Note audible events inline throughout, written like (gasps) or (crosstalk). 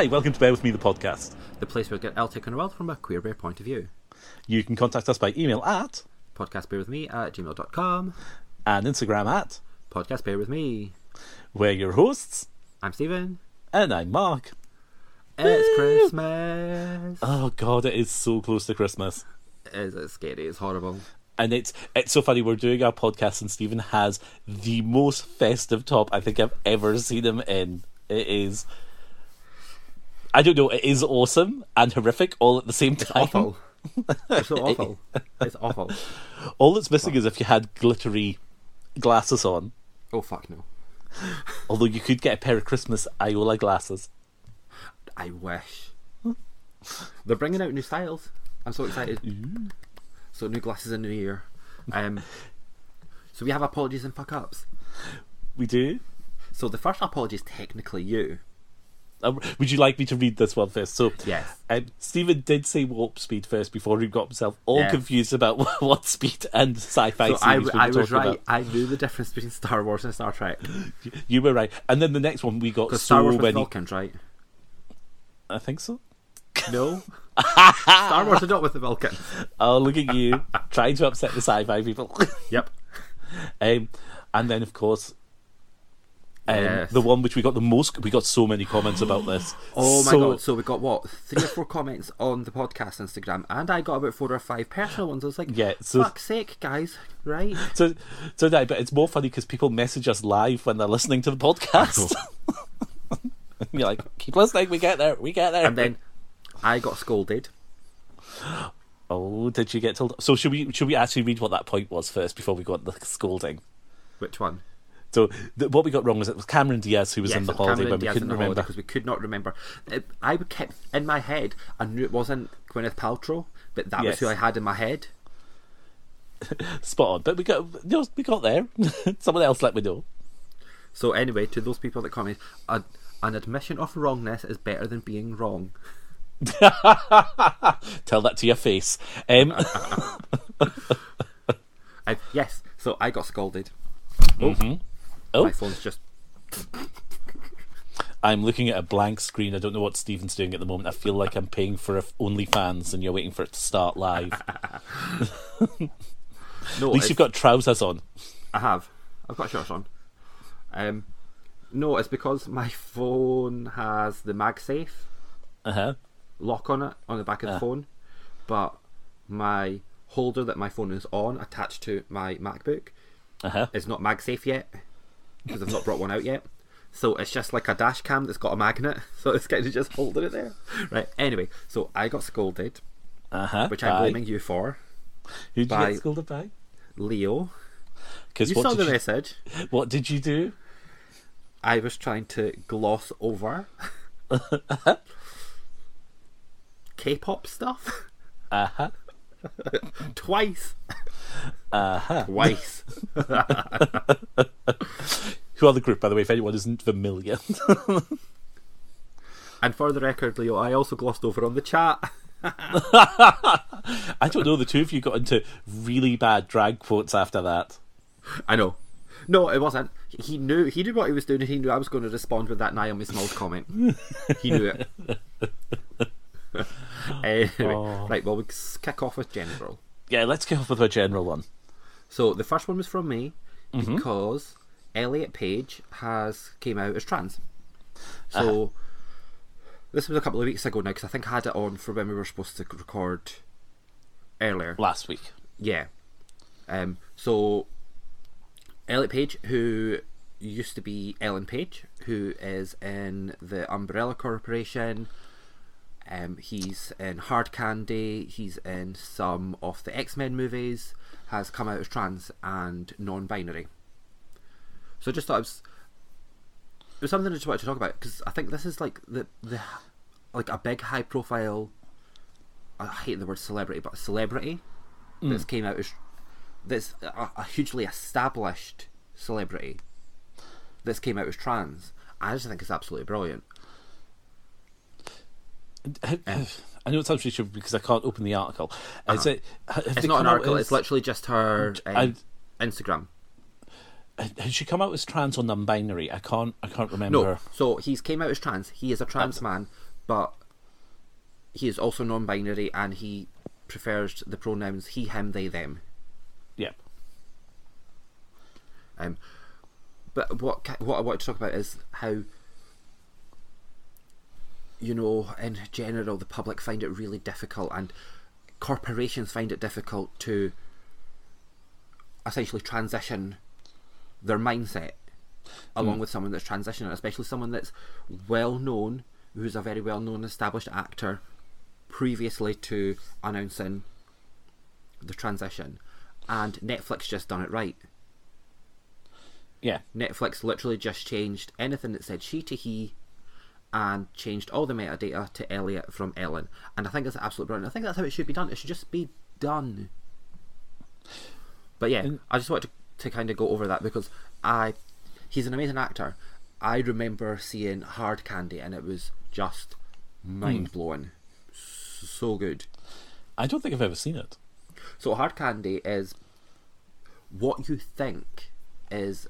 Hi, welcome to Bear With Me, the podcast. the place where we get on the world from a queer bear point of view. You can contact us by email at Podcast bear with me at gmail.com. and Instagram at. Podcast bear with me. We're your hosts, I'm Stephen. and I'm Mark. It's Christmas. Oh god, it is so close to Christmas. Is it scary? It's horrible. And it's it's so funny, we're doing our podcast and Stephen has the most festive top I think I've ever seen him in. It is I don't know, it is awesome and horrific all at the same time. (laughs) It's Awful. It's so awful. It's awful. All that's missing is if you had glittery glasses on. Oh fuck no. Although you could get a pair of Christmas Iolla glasses. I wish. They're bringing out new styles. I'm so excited. So new glasses in new year. Um. So we have apologies and fuck ups. We do. So the first apology is technically you. Um, would you like me to read this one first? So, Yes. um, Stephen did say warp speed first before he got himself all Yes. confused about (laughs) what, speed and sci-fi So I, we I was right. about. I knew the difference between Star Wars and Star Trek. (gasps) You were right. And then the next one we got so Star Wars many. Vulcans, right? I think so. (laughs) No. (laughs) Star Wars are not with the Vulcans. Oh, look at you trying to upset the sci-fi people. Yep. um, and then of course. Um, Yes. The one which we got the most, we got so many comments about this. (gasps) Oh my So- god! So we got what three or four comments on the podcast Instagram, and I got about four or five personal ones. I was like, Yeah, so- fuck's sake, guys! Right? (laughs) So, so that, but it's more funny because people message us live when they're listening to the podcast. (laughs) (laughs) You're like, keep listening, we get there, we get there. And then I got scolded. (gasps) oh, did you get told? So should we should we actually read what that point was first before we got the scolding? Which one? So the, what we got wrong was it was Cameron Diaz who was in the holiday Cameron when we Diaz couldn't remember. because we could not remember. It, I kept in my head. I knew it wasn't Gwyneth Paltrow, but that Yes. was who I had in my head. (laughs) Spot on, but we got we got there. (laughs) Someone else let me know. So anyway, to those people that comment, a, an admission of wrongness is better than being wrong. (laughs) Tell that to your face. Um, I, uh, yes, so I got scolded. Mm-hmm. Oh, My phone's just (laughs) I'm looking at a blank screen. I don't know what Stephen's doing at the moment. I feel like I'm paying for a OnlyFans and you're waiting for it to start live. (laughs) no. At least you've got trousers on. I have. I've got shorts on. Um, no, it's because my phone has the MagSafe Uh huh. lock on it on the back of the phone, but my holder that my phone is on attached to my MacBook Uh huh. is not MagSafe yet because I've not brought one out yet. So it's just like a dash cam that's got a magnet, (laughs) so it's kind of just holding it there. Right. Anyway, so I got scolded, Uh huh. which I'm blaming you for, Who did you get scolded by? Leo. Because You what saw did the you, message. (laughs) what did you do? I was trying to gloss over (laughs) K-pop stuff Uh huh. (laughs) twice. Uh huh. Twice. (laughs) Who are the group, by the way? If anyone isn't familiar. (laughs) and for the record, Leo, I also glossed over on the chat. I don't know. The two of you got into really bad drag quotes after that. I know. No, it wasn't. He knew he knew what he was doing. and He knew I was going to respond with that Naomi Smalls comment. he knew it. (laughs) anyway, Oh. right. Well, we kick off with general. Yeah, let's kick off with a general one. So the first one was from me Mm-hmm. because Elliot Page has came out as trans. So Uh-huh. this was a couple of weeks ago now because I think I had it on for when we were supposed to record earlier. Last week. Yeah. Um. So Elliot Page, who used to be Ellen Page, who is in the Umbrella Corporation. Um, he's in Hard Candy. He's in some of the X Men movies. Has come out as trans and non-binary. So I just thought it was, it was something I just wanted to talk about because I think this is like the the like a big high-profile. I hate the word celebrity, but a celebrity that's came out as that's a, a hugely established celebrity that's came out as trans. I just think it's absolutely brilliant. I know it sounds really because I can't open the article. Is it? Uh-huh. It's not an article. as- It's literally just her um, Instagram. Has she come out as trans or non-binary? I can't. I can't remember. No, so he's came out as trans. He is a trans man, but he is also non-binary and he prefers the pronouns he, him, they, them. Yep. Um, but what what I want to talk about is how you know, in general, the public find it really difficult, and corporations find it difficult to essentially transition their mindset along hmm. with someone that's transitioning, especially someone that's well known, who's a very well known established actor previously to announcing the transition. And Netflix just done it right. Yeah. Netflix literally just changed anything that said she to he and changed all the metadata to Elliot from Ellen. And I think that's absolutely brilliant. I think that's how it should be done. It should just be done. But yeah, And- I just wanted to, to kind of go over that because I he's an amazing actor. I remember seeing Hard Candy and it was just hmm. mind blowing. So good. I don't think I've ever seen it. So hard candy is what you think is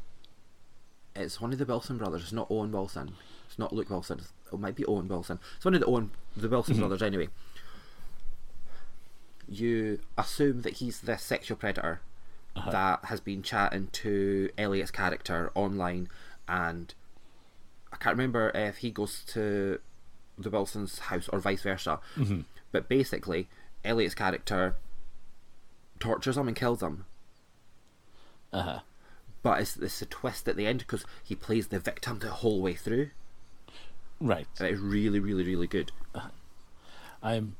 it's one of the Wilson brothers. It's not Owen Wilson. It's not Luke Wilson. It might be Owen Wilson. It's one of the Owen the Wilson mm-hmm. brothers anyway. You assume that he's the sexual predator uh-huh. that has been chatting to Elliot's character online and I can't remember if he goes to the Wilson's house or vice versa. Mm-hmm. But basically, Elliot's character tortures him and kills him. Uh huh. But it's, it's a twist at the end because he plays the victim the whole way through. Right. And it's really, really, really good. I'm.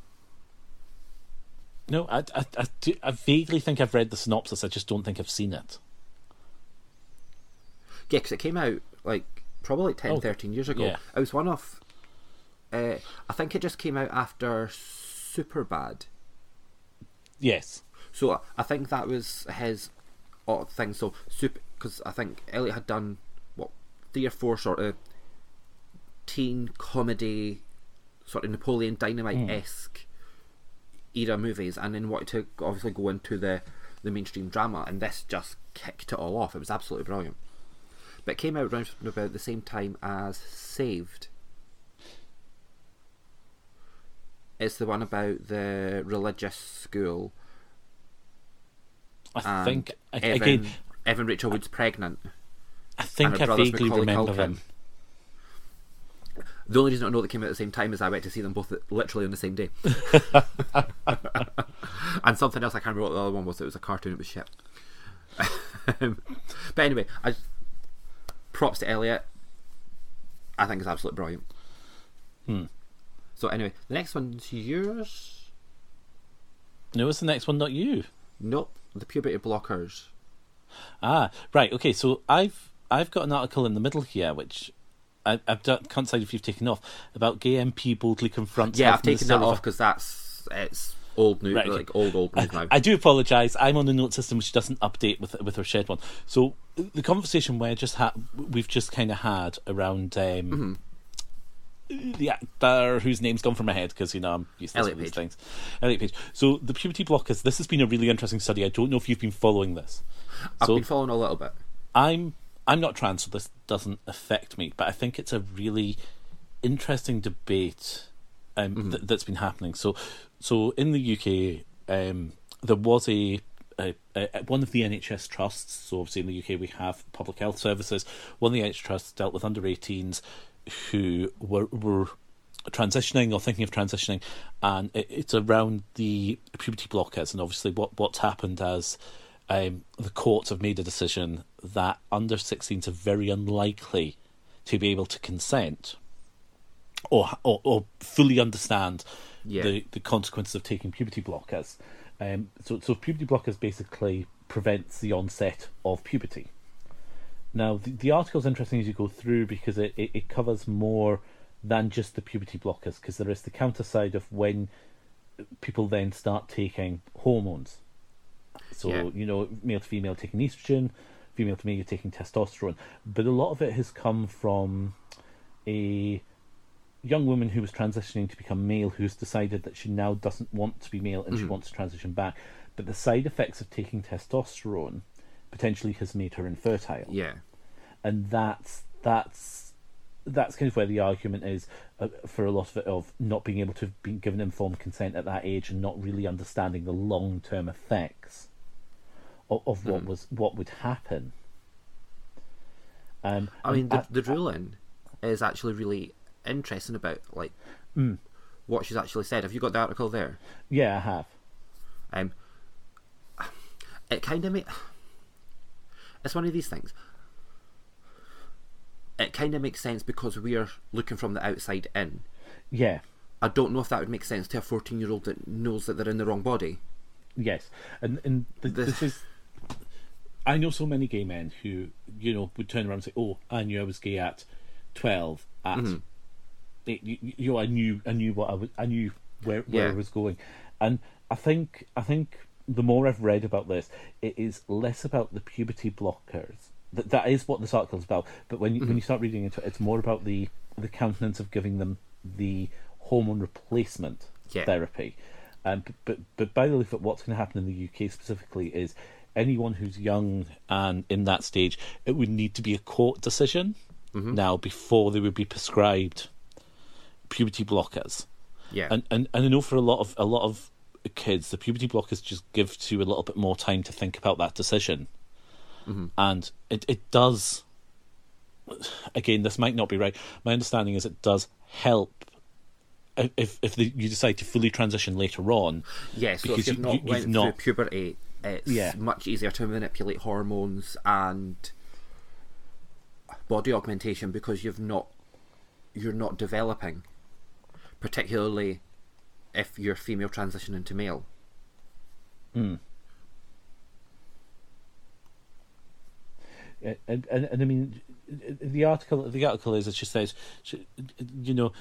No, I, I, I, do, I vaguely think I've read the synopsis. I just don't think I've seen it. Yeah, because it came out like probably like 10, Oh, 13 years ago. yeah. It was one of. Uh, I think it just came out after Superbad. Yes. So I- I think that was his odd thing. So super because I think Elliot had done what three or four sort of teen comedy, sort of Napoleon Dynamite esque hmm. era movies, and then wanted to obviously go into the the mainstream drama, and this just kicked it all off. It was absolutely brilliant. But it came out around about the same time as Saved. It's the one about the religious school I think I, Evan, again. Evan Rachel Wood's pregnant. I think I vaguely Macaulay remember Culkin. them. The only reason I know they came out at the same time is I went to see them both literally on the same day. (laughs) and something else I can't remember what the other one was. It was a cartoon. It was shit. (laughs) But anyway, I props to Elliot. I think it's absolutely brilliant. Hmm. So anyway, the next one's yours. No, it's the next one, not you. Nope, the puberty blockers. Ah, right. Okay, so I've I've got an article in the middle here, which I, I've done, can't decide if you've taken off about gay MP boldly confronts. Yeah, I've taken that off because that's it's old news, Right, okay. like old old news now. I do apologise. I'm on the note system which doesn't update with with our shared one. So the conversation where just ha- we've just kind of had around um, Mm-hmm. the actor whose name's gone from my head because you know I'm used to Elliot these things. Elliot Page. So the puberty blockers. This has been a really interesting study. I don't know if you've been following this. I've so been following a little bit. I'm I'm not trans, so this doesn't affect me. But I think it's a really interesting debate um, th- that's been happening. So, so in the UK, um, there was a, a, a one of the NHS trusts. So obviously in the UK we have public health services. One of the NHS trusts dealt with under 18s who were were transitioning or thinking of transitioning, and it, it's around the puberty blockers. And obviously, what what's happened as um, the courts have made a decision that under 16s are very unlikely to be able to consent or or, or fully understand Yeah. the, the consequences of taking puberty blockers. Um, so, so puberty blockers basically prevents the onset of puberty. Now, the, the article is interesting as you go through because it, it, it covers more than just the puberty blockers, because there is the counter side of when people then start taking hormones. So, Yeah. you know, male to female taking estrogen, female to male taking testosterone. But a lot of it has come from a young woman who was transitioning to become male who's decided that she now doesn't want to be male and she mm-hmm. wants to transition back. But the side effects of taking testosterone potentially has made her infertile Yeah, and that's that's that's kind of where the argument is for a lot of it of not being able to have been given informed consent at that age and not really understanding the long term effects of, of what was what would happen. Um, I mean, the, the ruling is actually really interesting about like what she's actually said. Have you got the article there? yeah, I have. Um, it kind of make (sighs) it's one of these things. It kind of makes sense because we're looking from the outside in. Yeah, I don't know if that would make sense to a fourteen-year-old that knows that they're in the wrong body. yes, and and th- The- this is. I know so many gay men who you know would turn around and say, "Oh, I knew I was gay at twelve. At Mm-hmm. it, you, you know, I knew, I knew what I was, I knew where where Yeah. I was going." And I think, I think the more I've read about this, it is less about the puberty blockers. That that is what this article is about. But when you, when you start reading into it, it's more about the the countenance of giving them the hormone replacement Yeah. therapy. Um, but, but but by the look at what's going to happen in the UK specifically is anyone who's young and in that stage, it would need to be a court decision now before they would be prescribed puberty blockers. Yeah, And, and and I know for a lot of a lot of kids, the puberty blockers just give to a little bit more time to think about that decision, Mm-hmm. and it it does. Again, this might not be right. My understanding is it does help if if, the, you decide to fully transition later on. yeah. So because if you've not you- went you've not- through puberty, it's Yeah. much easier to manipulate hormones and body augmentation because you've not you're not developing, particularly if you're female transitioning to male. Hmm. And, and and I mean, the article the article is it she says, she, you know,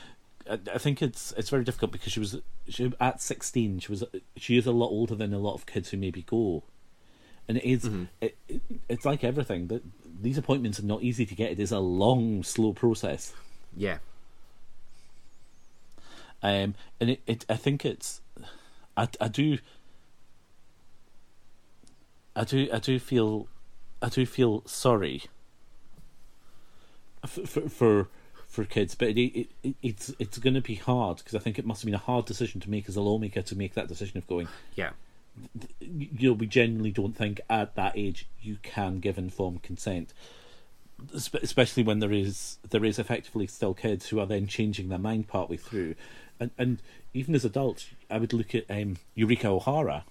I, I think it's it's very difficult because she was she at sixteen. She was she is a lot older than a lot of kids who maybe go, and it is- it, it it's like everything that these appointments are not easy to get. It is a long, slow process. Yeah, Um, and it, it I think it's I, I do I do I do feel I do feel sorry for for for, for kids, but it, it, it it's it's going to be hard because I think it must have been a hard decision to make as a lawmaker to make that decision of going. yeah, You know, we genuinely don't think at that age you can give informed consent, especially when there is there is effectively still kids who are then changing their mind partway through, and and even as adults, I would look at um, Eureka O'Hara,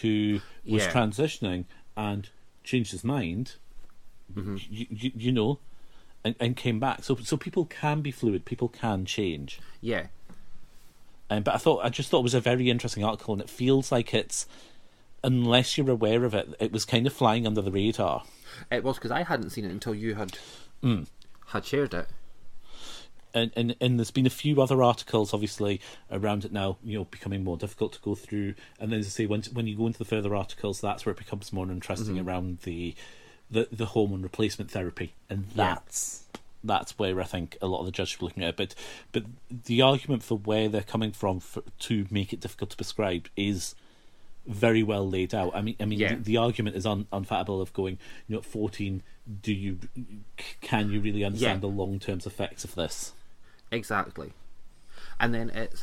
who was Yeah. transitioning and changed his mind, you, you, you know, and, and came back. So so people can be fluid, people can change. yeah. Um, but I thought I just thought it was a very interesting article, and it feels like it's unless you're aware of it, it was kind of flying under the radar. It was because I hadn't seen it until you had had shared it. And, and and there's been a few other articles, obviously, around it now. You know, becoming more difficult to go through. And then, as I say, when when you go into the further articles, that's where it becomes more interesting mm-hmm. around the, the the hormone replacement therapy, and Yeah. that's that's where I think a lot of the judges are looking at it. But but the argument for where they're coming from for, to make it difficult to prescribe is very well laid out. I mean, I mean, Yeah. the, the argument is un, unfattable of going. You know, fourteen, do you can you really understand Yeah. the long term effects of this? Exactly. And then it's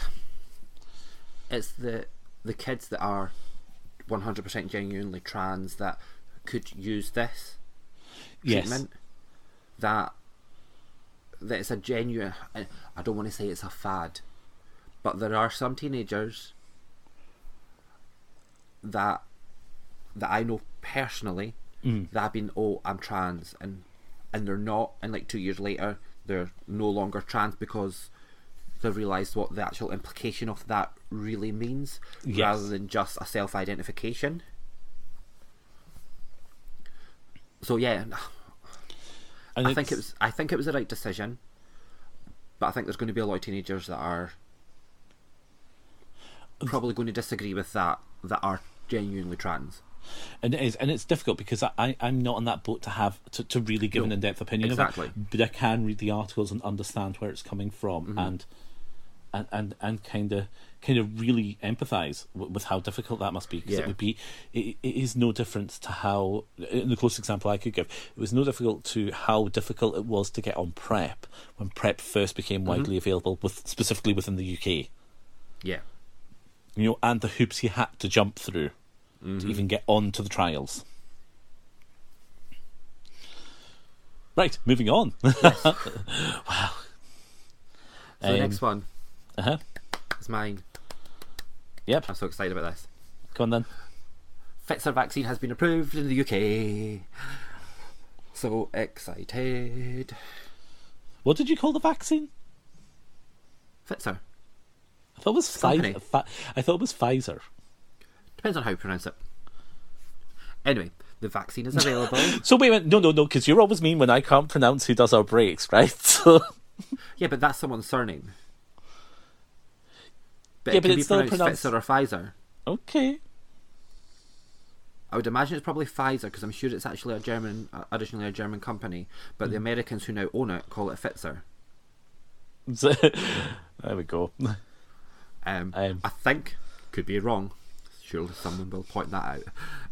it's the the kids that are one hundred percent genuinely trans that could use this Yes. treatment. That that it's a genuine. I I don't want to say it's a fad, but there are some teenagers that that I know personally mm. that have been oh I'm trans and and they're not and like two years later they're no longer trans because they've realised what the actual implication of that really means Yes. rather than just a self identification. So yeah, And I think it was I think it was the right decision, but I think there's going to be a lot of teenagers that are probably going to disagree with that that are genuinely trans. And it is, and it's difficult because I, I'm not on that boat to have to, to really give No, an in depth opinion exactly. of it. But I can read the articles and understand where it's coming from, Mm-hmm. and and and and kind of kind of really empathise w- with how difficult that must be because Yeah. it would be it, it is no different to how in the closest example I could give it was no difficult to how difficult it was to get on PrEP when PrEP first became widely available with specifically within the UK Yeah. you know and the hoops he had to jump through to even get on to the trials right moving on (laughs) wow So the Um, next one uh-huh is mine. yep I'm so excited about this. Come on then Pfizer vaccine has been approved in the UK. So excited. what did you call the vaccine Pfizer. I thought it was. Pfizer. I thought it was Pfizer. Depends on how you pronounce it. Anyway, the vaccine is (laughs) available. So wait a minute, no, no, no, because you're always mean when I can't pronounce who does our breaks, right? (laughs) So yeah, but that's someone's surname. But Yeah, it but can it's be still pronounced pronounced- Pfizer or Pfizer. okay, I would imagine it's probably Pfizer because I'm sure it's actually a German, uh, originally a German company, but Mm. the Americans who now own it call it Pfizer. (laughs) There we go. Um, Um, I think could be wrong. Surely someone will point that out.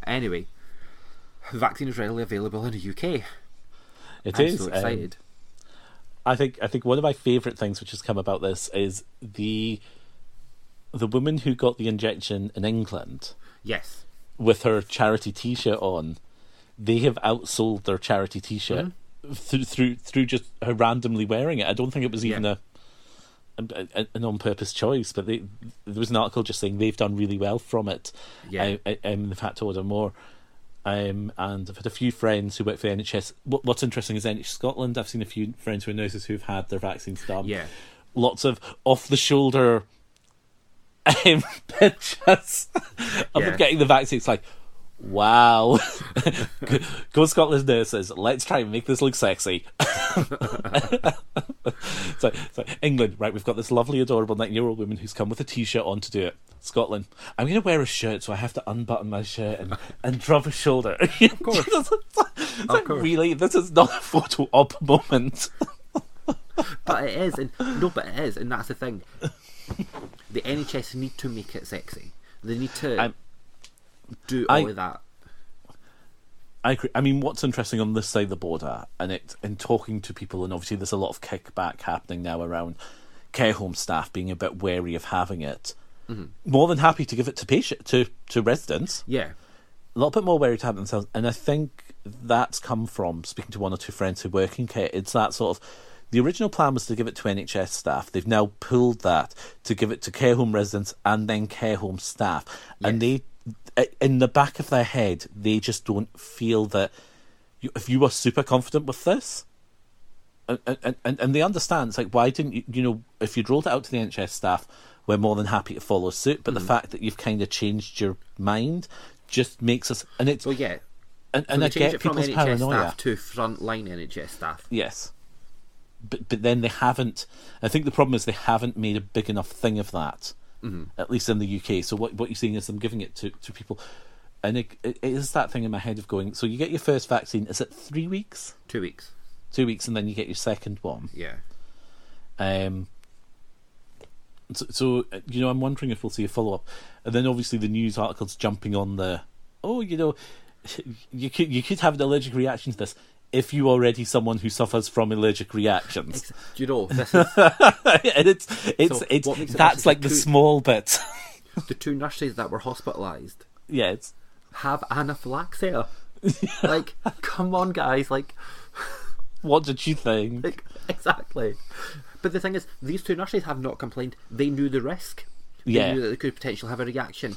Anyway, the vaccine is readily available in the UK. It I'm is. so um. I think. I think one of my favourite things which has come about this is the the woman who got the injection in England yes. with her charity T-shirt on. They have outsold their charity T-shirt through through through just her randomly wearing it. I don't think it was even Yeah. a, an on purpose choice, but they, there was an article just saying they've done really well from it. Yeah. I, I, um, they've had to order more. Um, and I've had a few friends who work for the NHS. What, what's interesting is NHS Scotland. I've seen a few friends who are nurses who've had their vaccines done. Yeah. Lots of off the shoulder (laughs) um, pictures of Yeah. getting the vaccine. It's like, wow. (laughs) Go Scotland nurses. Let's try and make this look sexy. (laughs) so, so England, right? We've got this lovely, adorable 19 year old woman who's come with a T-shirt on to do it. Scotland, I'm going to wear a shirt, so I have to unbutton my shirt and, and drop a shoulder. (laughs) Of course. it's like, course. really, this is not a photo op moment. But it is, and no, but it is, and that's the thing. The NHS need to make it sexy. They need to I'm- do all I- of that. I agree. I mean, what's interesting on this side of the border, and it in talking to people, and obviously there's a lot of kickback happening now around care home staff being a bit wary of having it. Mm-hmm. More than happy to give it to patient to to residents. Yeah, a little bit more wary to have themselves, and I think that's come from speaking to one or two friends who work in care. It's that sort of the original plan was to give it to NHS staff. They've now pulled that to give it to care home residents and then care home staff, and they, in the back of their head, they just don't feel that you, if you were super confident with this. And, and, and, and they understand it's like why didn't you you know if you'd rolled it out to the NHS staff we're more than happy to follow suit but the mm. fact that you've kind of changed your mind just makes us and it's well, yeah. and, and I get it from people's NHS paranoia. staff to frontline NHS staff. Yes, but but then they haven't. I think the problem is they haven't made a big enough thing of that, Mm-hmm. at least in the UK. So what what you're seeing is them giving it to, to people, and it, it is that thing in my head of going. So you get your first vaccine. Is it three weeks? Two weeks. Two weeks, and then you get your second one. Yeah. Um, so, so uh, you know, I'm wondering if we'll see a follow up, and then obviously the news articles jumping on the, oh, you know, (laughs) you could you could have an allergic reaction to this if you already someone who suffers from allergic reactions, Do you know (laughs) this is and it's it's So, it's that's like the two- small bit. (laughs) the two nurses that were hospitalised Yes. have anaphylaxia. (laughs) like, come on, guys! Like, what did you think? like exactly. But the thing is, these two nurses have not complained. They knew the risk. They Yeah. knew that they could potentially have a reaction.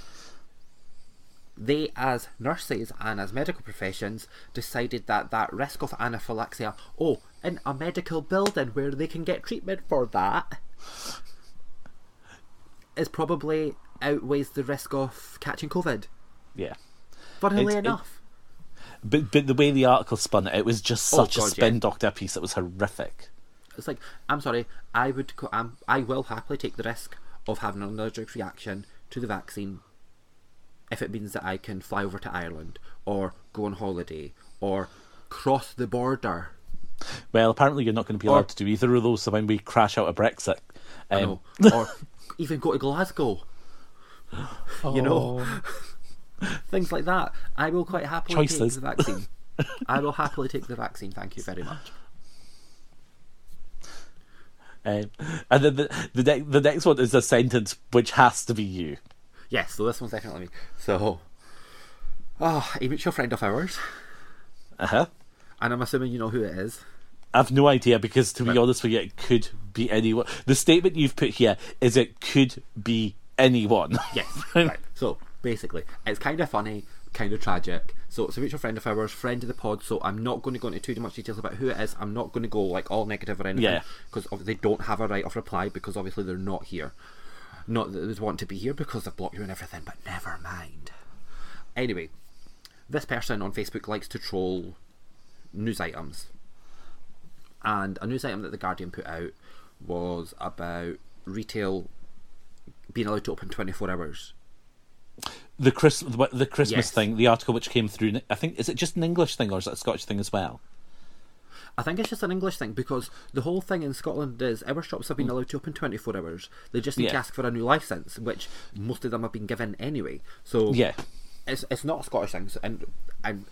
They, as nurses and as medical professions, decided that that risk of anaphylaxia, oh, in a medical building where they can get treatment for that, is probably outweighs the risk of catching COVID. Yeah. Funnily it- enough. But but the way the article spun it, it was just Oh, such a spin yeah. doctor piece. It was horrific. It's like I'm sorry. I would. Co- um, I will happily take the risk of having an allergic reaction to the vaccine if it means that I can fly over to Ireland or go on holiday or cross the border. Well, apparently you're not going to be Or- allowed to do either of those. So when we crash out of Brexit, I Um, know. (laughs) or even go to Glasgow. (gasps) You know, (laughs) things like that. I will quite happily Choices. take the vaccine. (laughs) I will happily take the vaccine. Thank you very much. Um, and then the the, ne- the next one is a sentence which has to be you. Yes, so this one's definitely me. So, oh, a mutual friend of ours, Uh huh. and I'm assuming you know who it is. I've no idea because, to be honest with you, it could be anyone. The statement you've put here is it could be anyone. (laughs) Yes. right. So basically, it's kind of funny, kind of tragic. So it's a mutual friend of ours, friend of the pod. So I'm not going to go into too much details about who it is. I'm not going to go like all negative or anything. Yeah. Because they don't have a right of reply because obviously they're not here. Not that they'd want to be here because they've blocked you and everything, but never mind. Anyway, this person on Facebook likes to troll news items. And a news item that the Guardian put out was about retail being allowed to open 24 hours. The Chris the, the Christmas Yes. thing, the article which came through. I think is it just an English thing or is it a Scottish thing as well? I think it's just an English thing because the whole thing in Scotland is our shops have been hmm. allowed to open 24 hours. They just need to ask for a new license, which most of them have been given anyway. So Yeah. it's it's not a Scottish thing. So, and and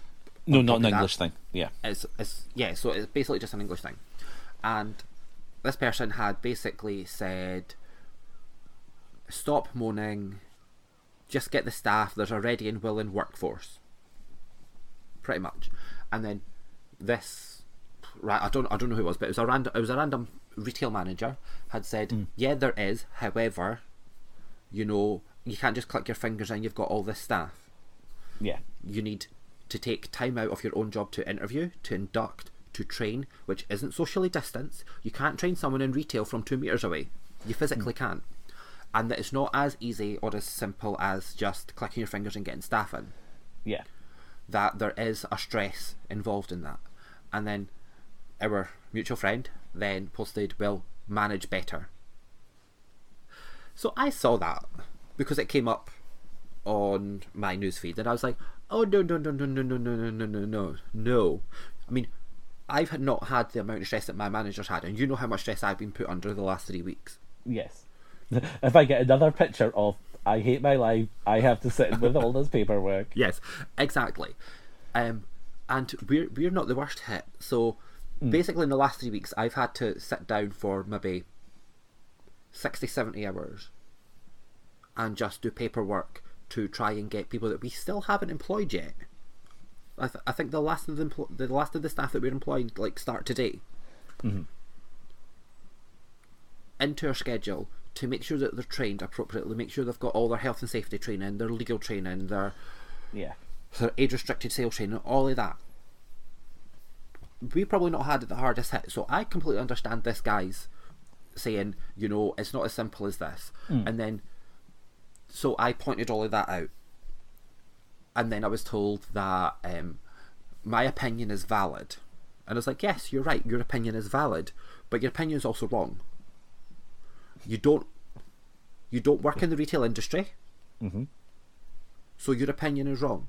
No, not an that, English thing. Yeah. It's, it's yeah, so it's basically just an English thing. And this person had basically said, "Stop moaning, just get the staff. There's a ready and willing workforce." Pretty much, and then this? I don't I don't know who it was, but it was a random it was a random retail manager had said, hmm. "Yeah, there is. However, you know, you can't just click your fingers and you've got all this staff." Yeah. you need to take time out of your own job to interview, to induct, to train, which isn't socially distanced. You can't train someone in retail from two meters away. You physically hmm. can't. And that it's not as easy or as simple as just clicking your fingers and getting staff in. Yeah. That there is a stress involved in that. And then our mutual friend then posted, will manage better. So I saw that because it came up on my newsfeed, and I was like, "Oh no, no, no, no, no, no, no, no, no, no, no, no!" I mean, I've had not had the amount of stress that my managers had, and you know how much stress I've been put under the last three weeks. Yes. If I get another picture of I hate my life, I have to sit with all this paperwork. Yes, exactly. Um, and we're we're not the worst hit. So Mm. basically, in the last three weeks, I've had to sit down for maybe 60, 70 hours and just do paperwork to try and get people that we still haven't employed yet. I, th- I think the last of the empl- the last of the staff that we're employing like start today. Mm-hmm. Into our schedule to make sure that they're trained appropriately, make sure they've got all their health and safety training, their legal training, their Yeah. their age restricted sales training, all of that. We probably not had it the hardest hit, so I completely understand this guy's saying, you know, it's not as simple as this. And then, so I pointed all of that out. And then I was told that um, my opinion is valid. And I was like, yes, you're right, your opinion is valid, but your opinion is also wrong. You don't, you don't work in the retail industry, so your opinion is wrong.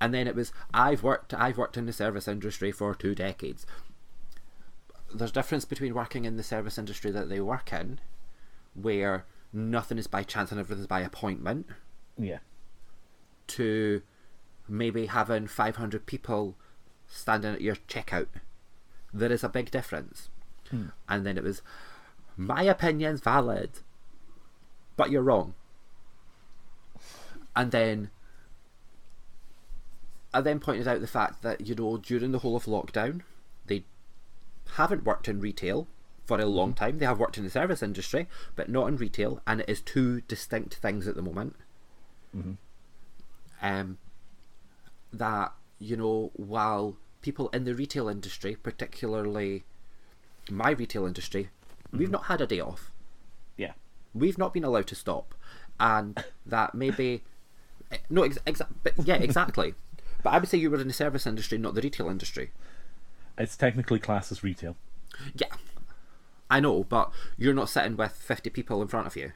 And then it was, I've worked, I've worked in the service industry for two decades. There's a difference between working in the service industry that they work in, where nothing is by chance and everything's by appointment, Yeah. to maybe having 500 people standing at your checkout. There is a big difference. Hmm. And then it was, my opinion's valid, but you're wrong. And then I then pointed out the fact that, you know, during the whole of lockdown, they haven't worked in retail for a long mm-hmm. time. They have worked in the service industry, but not in retail, and it is two distinct things at the moment. Mm-hmm. Um, that, you know, while people in the retail industry, particularly my retail industry, we've mm-hmm. not had a day off Yeah. we've not been allowed to stop, and that maybe eh, no, ex- exa- but yeah, exactly. But I would say you were in the service industry, not the retail industry. It's technically classed as retail. Yeah, I know, but you're not sitting with fifty people in front of you.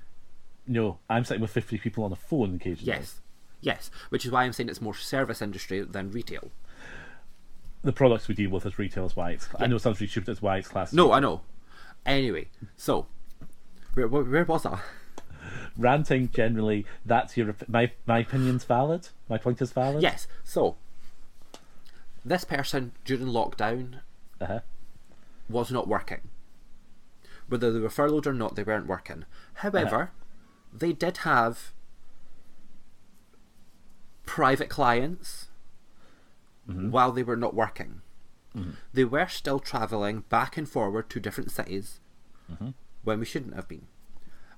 No, I'm sitting with 50 people on a phone occasionally. Yes, yes, which is why I'm saying it's more service industry than retail. The products we deal with as retail is why it's. I know it sounds really stupid, it's why it's classed as No, I know. Anyway, so Where, where, where was I? Ranting generally. That's your my my opinion's valid. My point is valid. Yes. So, this person during lockdown Uh-huh. was not working. Whether they were furloughed or not, they weren't working. However, uh-huh. they did have private clients mm-hmm. while they were not working. Mm-hmm. They were still travelling back and forward to different cities mm-hmm. when we shouldn't have been.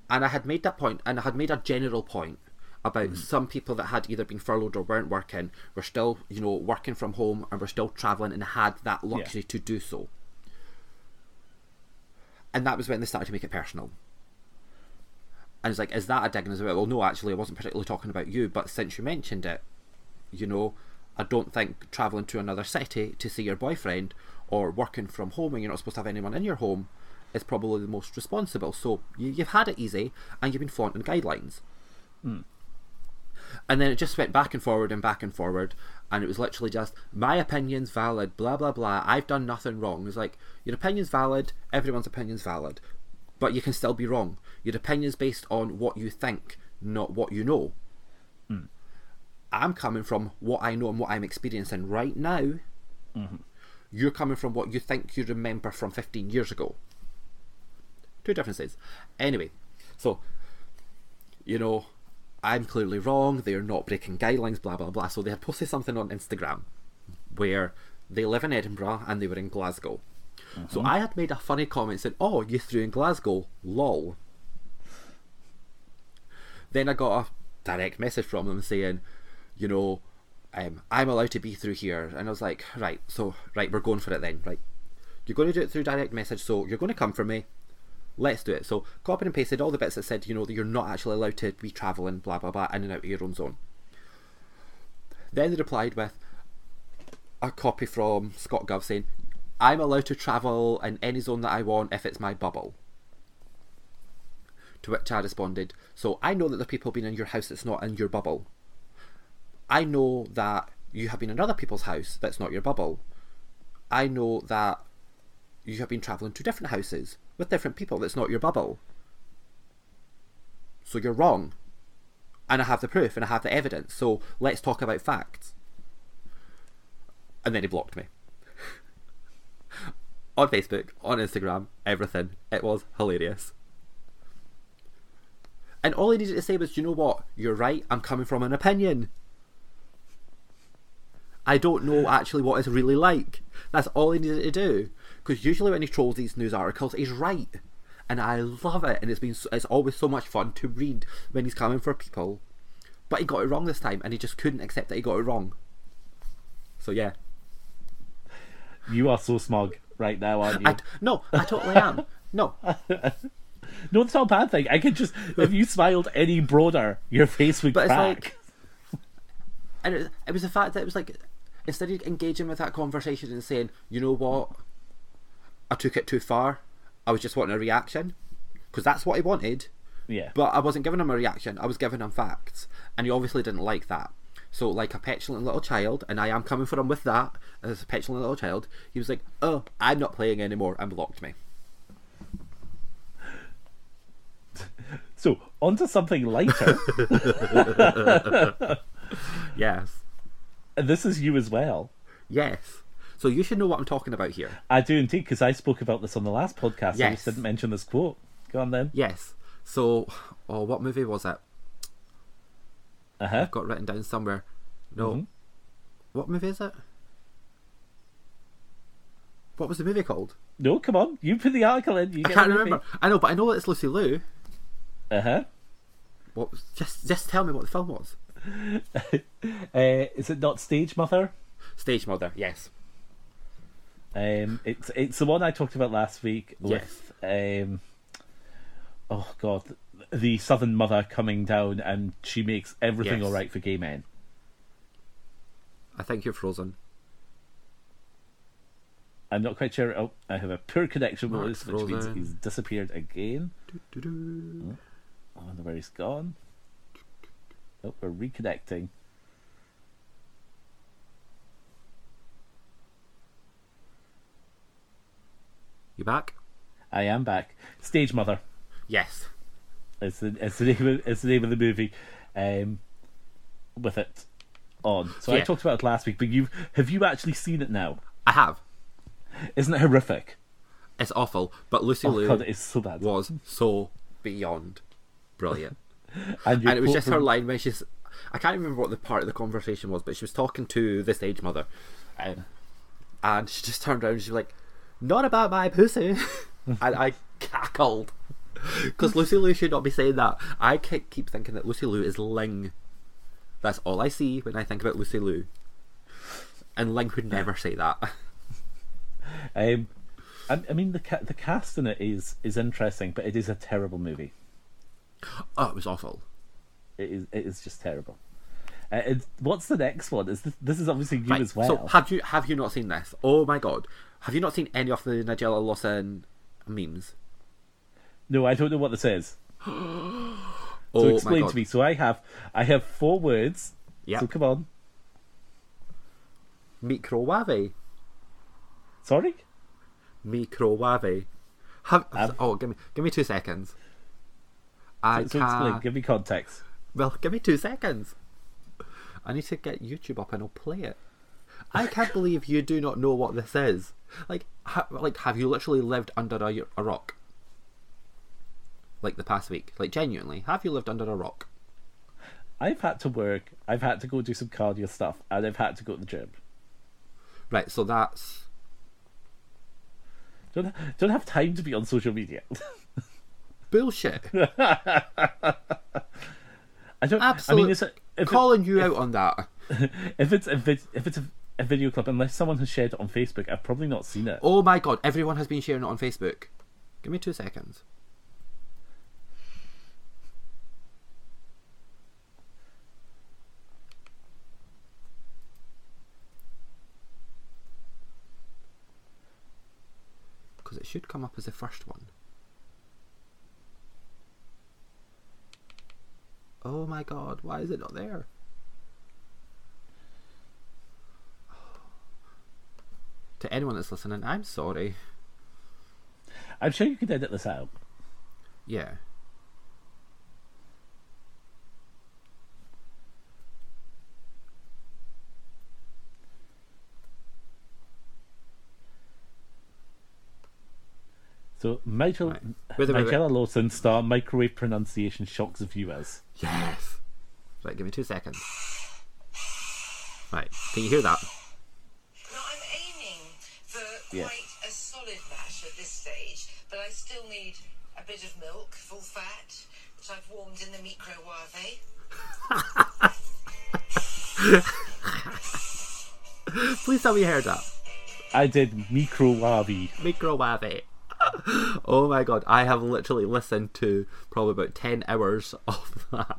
And I had made that point, and I had made a general point about mm. some people that had either been furloughed or weren't working were still, you know, working from home and were still travelling and had that luxury to do so. And that was when they started to make it personal. And it's like, is that a dig as well? Well, no, actually, I wasn't particularly talking about you, but since you mentioned it, you know, I don't think travelling to another city to see your boyfriend or working from home and you're not supposed to have anyone in your home is probably the most responsible. So you, you've had it easy and you've been flaunting guidelines. Hmm. And then it just went back and forward and back and forward, and it was literally just my opinion's valid, blah blah blah. I've done nothing wrong. It's like your opinion's valid, everyone's opinion's valid, but you can still be wrong. Your opinion's based on what you think, not what you know. Hmm. I'm coming from what I know and what I'm experiencing right now. Mm-hmm. You're coming from what you think you remember from 15 years ago. Two differences. Anyway, so you know, I'm clearly wrong, they're not breaking guidelines, blah blah blah. So they had posted something on Instagram where they live in Edinburgh and they were in Glasgow. So I had made a funny comment saying, Oh, you threw in Glasgow, lol. Then I got a direct message from them saying, you know, um, I'm allowed to be through here. And I was like, right, so, right, we're going for it then. Right. You're going to do it through direct message, so you're going to come for me let's do it. So copied and pasted all the bits that said, you know, that you're not actually allowed to be travelling, blah blah blah, in and out of your own zone. Then they replied with a copy from Scot Gov saying, I'm allowed to travel in any zone that I want if it's my bubble. To which I responded, So I know that are people being in your house that's not in your bubble. I know that you have been in other people's house that's not your bubble. I know that you have been travelling to different houses with different people that's not your bubble. So you're wrong. And I have the proof and I have the evidence. So let's talk about facts. And then he blocked me. (laughs) on Facebook, on Instagram, everything. It was hilarious. And all he needed to say was, you know what? You're right. I'm coming from an opinion. I don't know actually what it's really like. That's all he needed to do. Because usually when he trolls these news articles, he's right, and I love it. And it's been it's always so much fun to read when he's coming for people. But he got it wrong this time, and he just couldn't accept that he got it wrong. So yeah, You are so smug right now, aren't you? I no, I totally am. No, (laughs) No, it's not a bad thing. I could just if you smiled any broader, your face would But it's crack. like- and it, it was the fact that it was like instead of engaging with that conversation and saying, you know what, I took it too far. I was just wanting a reaction because that's what he wanted. yeah. But I wasn't giving him a reaction. I was giving him facts, and he obviously didn't like that. So, like a petulant little child, and I am coming for him with that as a petulant little child. He was like, "Oh, I'm not playing anymore," and blocked me. (laughs) So onto something lighter. (laughs) Yes, and this is you as well. yes. So you should know what I'm talking about here. I do indeed, because I spoke about this on the last podcast. and you Yes. didn't mention this quote. Go on then. Yes. So, oh, what movie was it? Uh huh. Got written down somewhere. No. Mhm. What movie is it? What was the movie called? No, come on. You put the article in. You I can't remember. I know, but I know that it's Lucy Liu. Uh huh. What? Was, just, just tell me what the film was. (laughs) Uh, is it not Stage Mother? Stage Mother. Yes. Um, it's it's the one I talked about last week with um, oh god, the Southern Mother coming down and she makes everything Yes. all right for gay men. I think you're frozen. I'm not quite sure. Oh, I have a poor connection with Mark's this, which means frozen. he's disappeared again. Doo-doo. I wonder where he's gone. Oh, we're reconnecting. You back? I am back. Stage Mother. Yes. It's the it's the name of, it's the name of the movie, um, with it on. So I talked about it last week, but you have you actually seen it now? I have. Isn't it horrific? It's awful, but Lucy Oh Liu god, so bad. was so beyond brilliant. (laughs) And, and it was just her line when she's I can't remember what the part of the conversation was, but she was talking to the stage mother, um, and she just turned around and she was like, "Not about my pussy," (laughs) and I cackled because Lucy Liu should not be saying that. I keep thinking that Lucy Liu is Ling. That's all I see when I think about Lucy Liu, and Ling would never say that. (laughs) Um, I, I mean the ca- the cast in it is is interesting, but it is a terrible movie. Oh, it was awful. It is it is just terrible. Uh, what's the next one? Is this, this is obviously you Right, as well? So have you have you not seen this? Oh my god, have you not seen any of the Nigella Lawson memes? no, I don't know what this is. (gasps) Oh So my explain god. to me. So I have I have four words. Yep. So come on. Microwave. Sorry. Microwave. Have, Um, oh, give me give me two seconds. I So, so can explain. Give me context. Well, give me two seconds. I need to get YouTube up and I'll play it. I can't believe you do not know what this is. Like, ha- like, have you literally lived under a, a rock? Like the past week, like genuinely, have you lived under a rock? I've had to work. I've had to go do some cardio stuff, and I've had to go to the gym. Right, so that's Don't don't have time to be on social media. (laughs) bullshit. (laughs) I don't. I mean, it's a, if, it- calling you out on that. (laughs) if it's a vid, if it's a, a video clip, unless someone has shared it on Facebook, I've probably not seen it. Oh my god, everyone has been sharing it on Facebook. Give me two seconds. Because it should come up as the first one. Oh my god, why is it not there? (sighs) To anyone that's listening, I'm sorry. I'm sure you could edit this out. Yeah. So Michael Right. Wait, wait, wait. Nigella Lawson star microwave pronunciation shocks the viewers. Yes. Right, give me two seconds. Right, can you hear that? Now, I'm aiming for Yeah. quite a solid mash at this stage, but I still need a bit of milk, full fat, which I've warmed in the microwave. (laughs) Please tell me you heard that. I did microwave. Microwave. (laughs) oh my god, I have literally listened to probably about 10 hours (laughs) of that.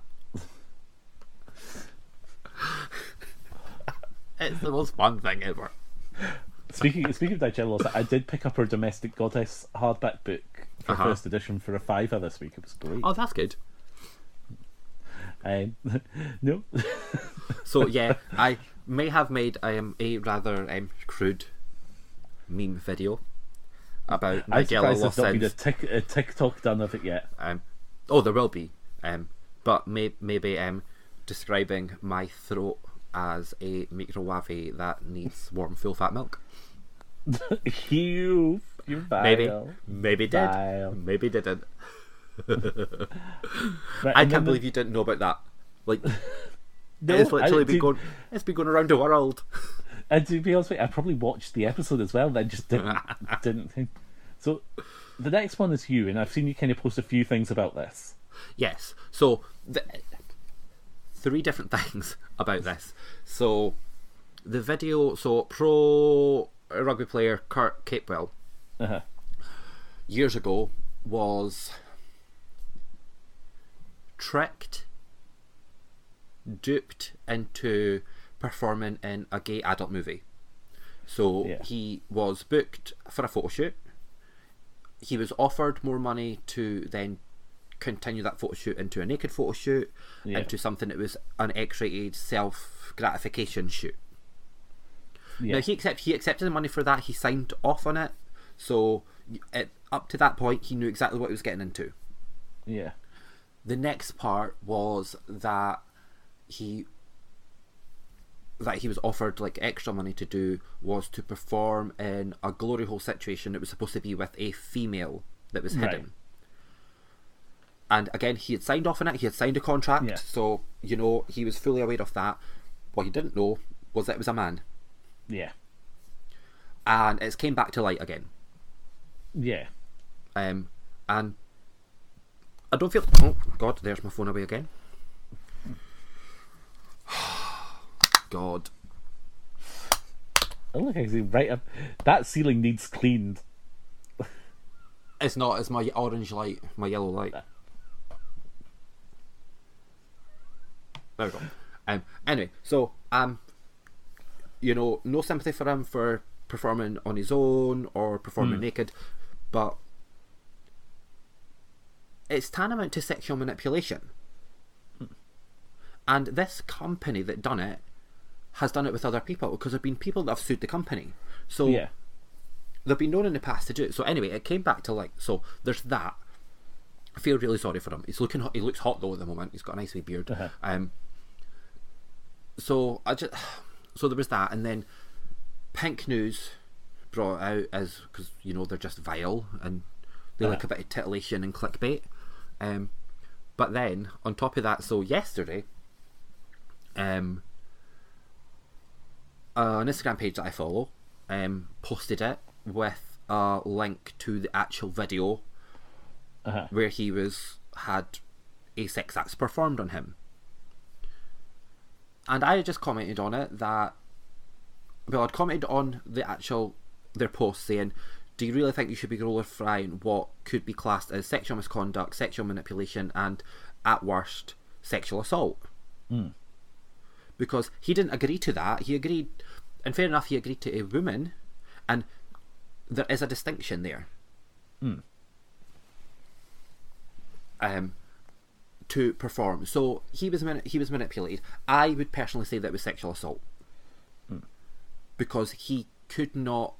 it's the most fun thing ever. Speaking speaking of Lawson, I did pick up her Domestic Goddess hardback book for Uh-huh. first edition for a fiver this week. It was great. Oh, that's good. Um, (laughs) no, So yeah, I may have made um, a rather um, crude meme video about I'm Nigella surprised there's not been a, tic, a TikTok done of it yet. Um, oh, there will be, um, but may, maybe um, describing my throat as a microwave that needs warm full fat milk. (laughs) you, you Maybe, vile. maybe did, Vile. maybe didn't. Right, I can't the- believe you didn't know about that. Like (laughs) No, it's I literally been did- going. It's been going around the world. And to be honest with you, I probably watched the episode as well. Then just didn't (laughs) didn't think. So the next one is you, and I've seen you kind of post a few things about this. Yes. So the, three different (laughs) things about this. So the video. So pro rugby player Kurt Capewell Uh-huh. years ago was tricked, duped into performing in a gay adult movie. So Yeah. he was booked for a photo shoot. He was offered more money to then continue that photo shoot into a naked photo shoot, Yeah. into something that was an X-rated self gratification shoot. Yeah. Now he accept he accepted the money for that. He signed off on it. So at, up to that point, he knew exactly what he was getting into. Yeah. The next part was that he that he was offered like extra money to do was to perform in a glory hole situation that was supposed to be with a female that was hidden. Right. And again, he had signed off on it. He had signed a contract, Yeah. so you know he was fully aware of that. What he didn't know was that it was a man, Yeah. and it's came back to light again. Yeah. Um, and I don't feel. Oh God, there's my phone away again. God, Oh, look, I see right up. That ceiling needs cleaned. it's not. It's my orange light, my yellow light. There we go. Um, anyway, so um, you know, no sympathy for him for performing on his own or performing naked, but it's tantamount to sexual manipulation. And this company that done it has done it with other people because there've been people that have sued the company. So Yeah. they've been known in the past to do it. So anyway, it came back to like so. There's that. I feel really sorry for him. He's looking. hot- He looks hot though at the moment. He's got a nice wee beard. Uh-huh. Um. So I just (sighs) so there was that, and then Pink News brought out as because you know they're just vile and they like a bit of titillation and clickbait. Um, but then on top of that, so yesterday, um, an Instagram page that I follow um, posted it with a link to the actual video Uh-huh. where he was had a sex act performed on him. And I had just commented on it that well, I'd commented on the actual their post saying, "Do you really think you should be glorifying what could be classed as sexual misconduct, sexual manipulation, and at worst sexual assault?" Because he didn't agree to that. He agreed, and fair enough, he agreed to a woman, and there is a distinction there. Um, to perform. So he was mani- he was manipulated. I would personally say that was sexual assault because he could not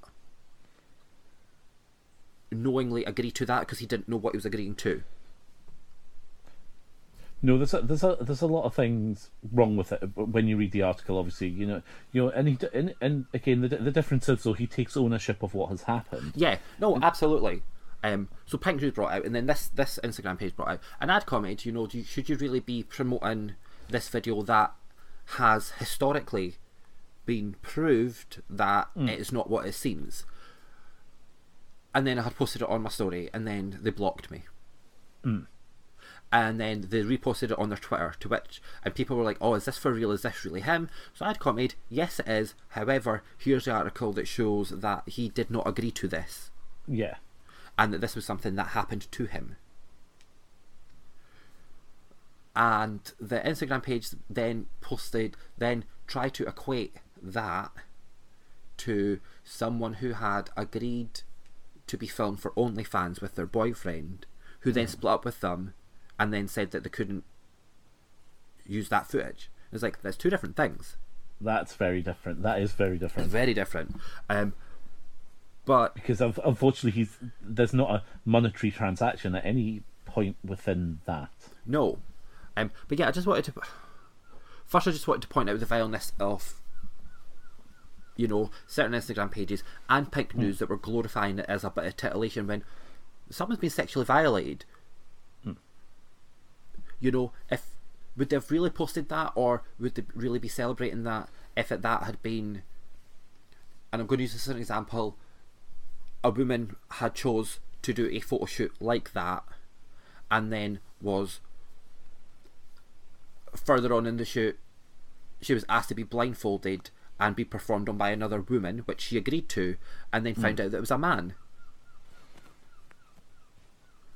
knowingly agree to that because he didn't know what he was agreeing to. No, there's a, there's a there's a lot of things wrong with it when you read the article. Obviously, you know, you know, and he and, and again the the difference is so he takes ownership of what has happened. Yeah, no, absolutely. Um, so Pink News brought out, and then this this Instagram page brought out, and I'd commented, you know, do you, should you really be promoting this video that has historically been proved that it's not what it seems? And then I had posted it on my story, and then they blocked me. And then they reposted it on their Twitter, to which and people were like, "Oh, is this for real? Is this really him?" So I'd commented, "Yes, it is. However, here's the article that shows that he did not agree to this." Yeah, and that this was something that happened to him. And the Instagram page then posted, then tried to equate that to someone who had agreed to be filmed for OnlyFans with their boyfriend, who then mm. split up with them and then said that they couldn't use that footage. It's like, there's two different things. that's very different. That is very different Very different. Um, but because un- unfortunately he's there's not a monetary transaction at any point within that. No. Um, but yeah, I just wanted to. First, I just wanted to point out the vileness of, you know, certain Instagram pages and Pink News that were glorifying it as a bit of titillation when someone's been sexually violated. You know, if would they have really posted that, or would they really be celebrating that if it, that had been? And I'm going to use this as an example. A woman had chose to do a photo shoot like that, and then was further on in the shoot, she was asked to be blindfolded and be performed on by another woman, which she agreed to, and then hmm. found out that it was a man.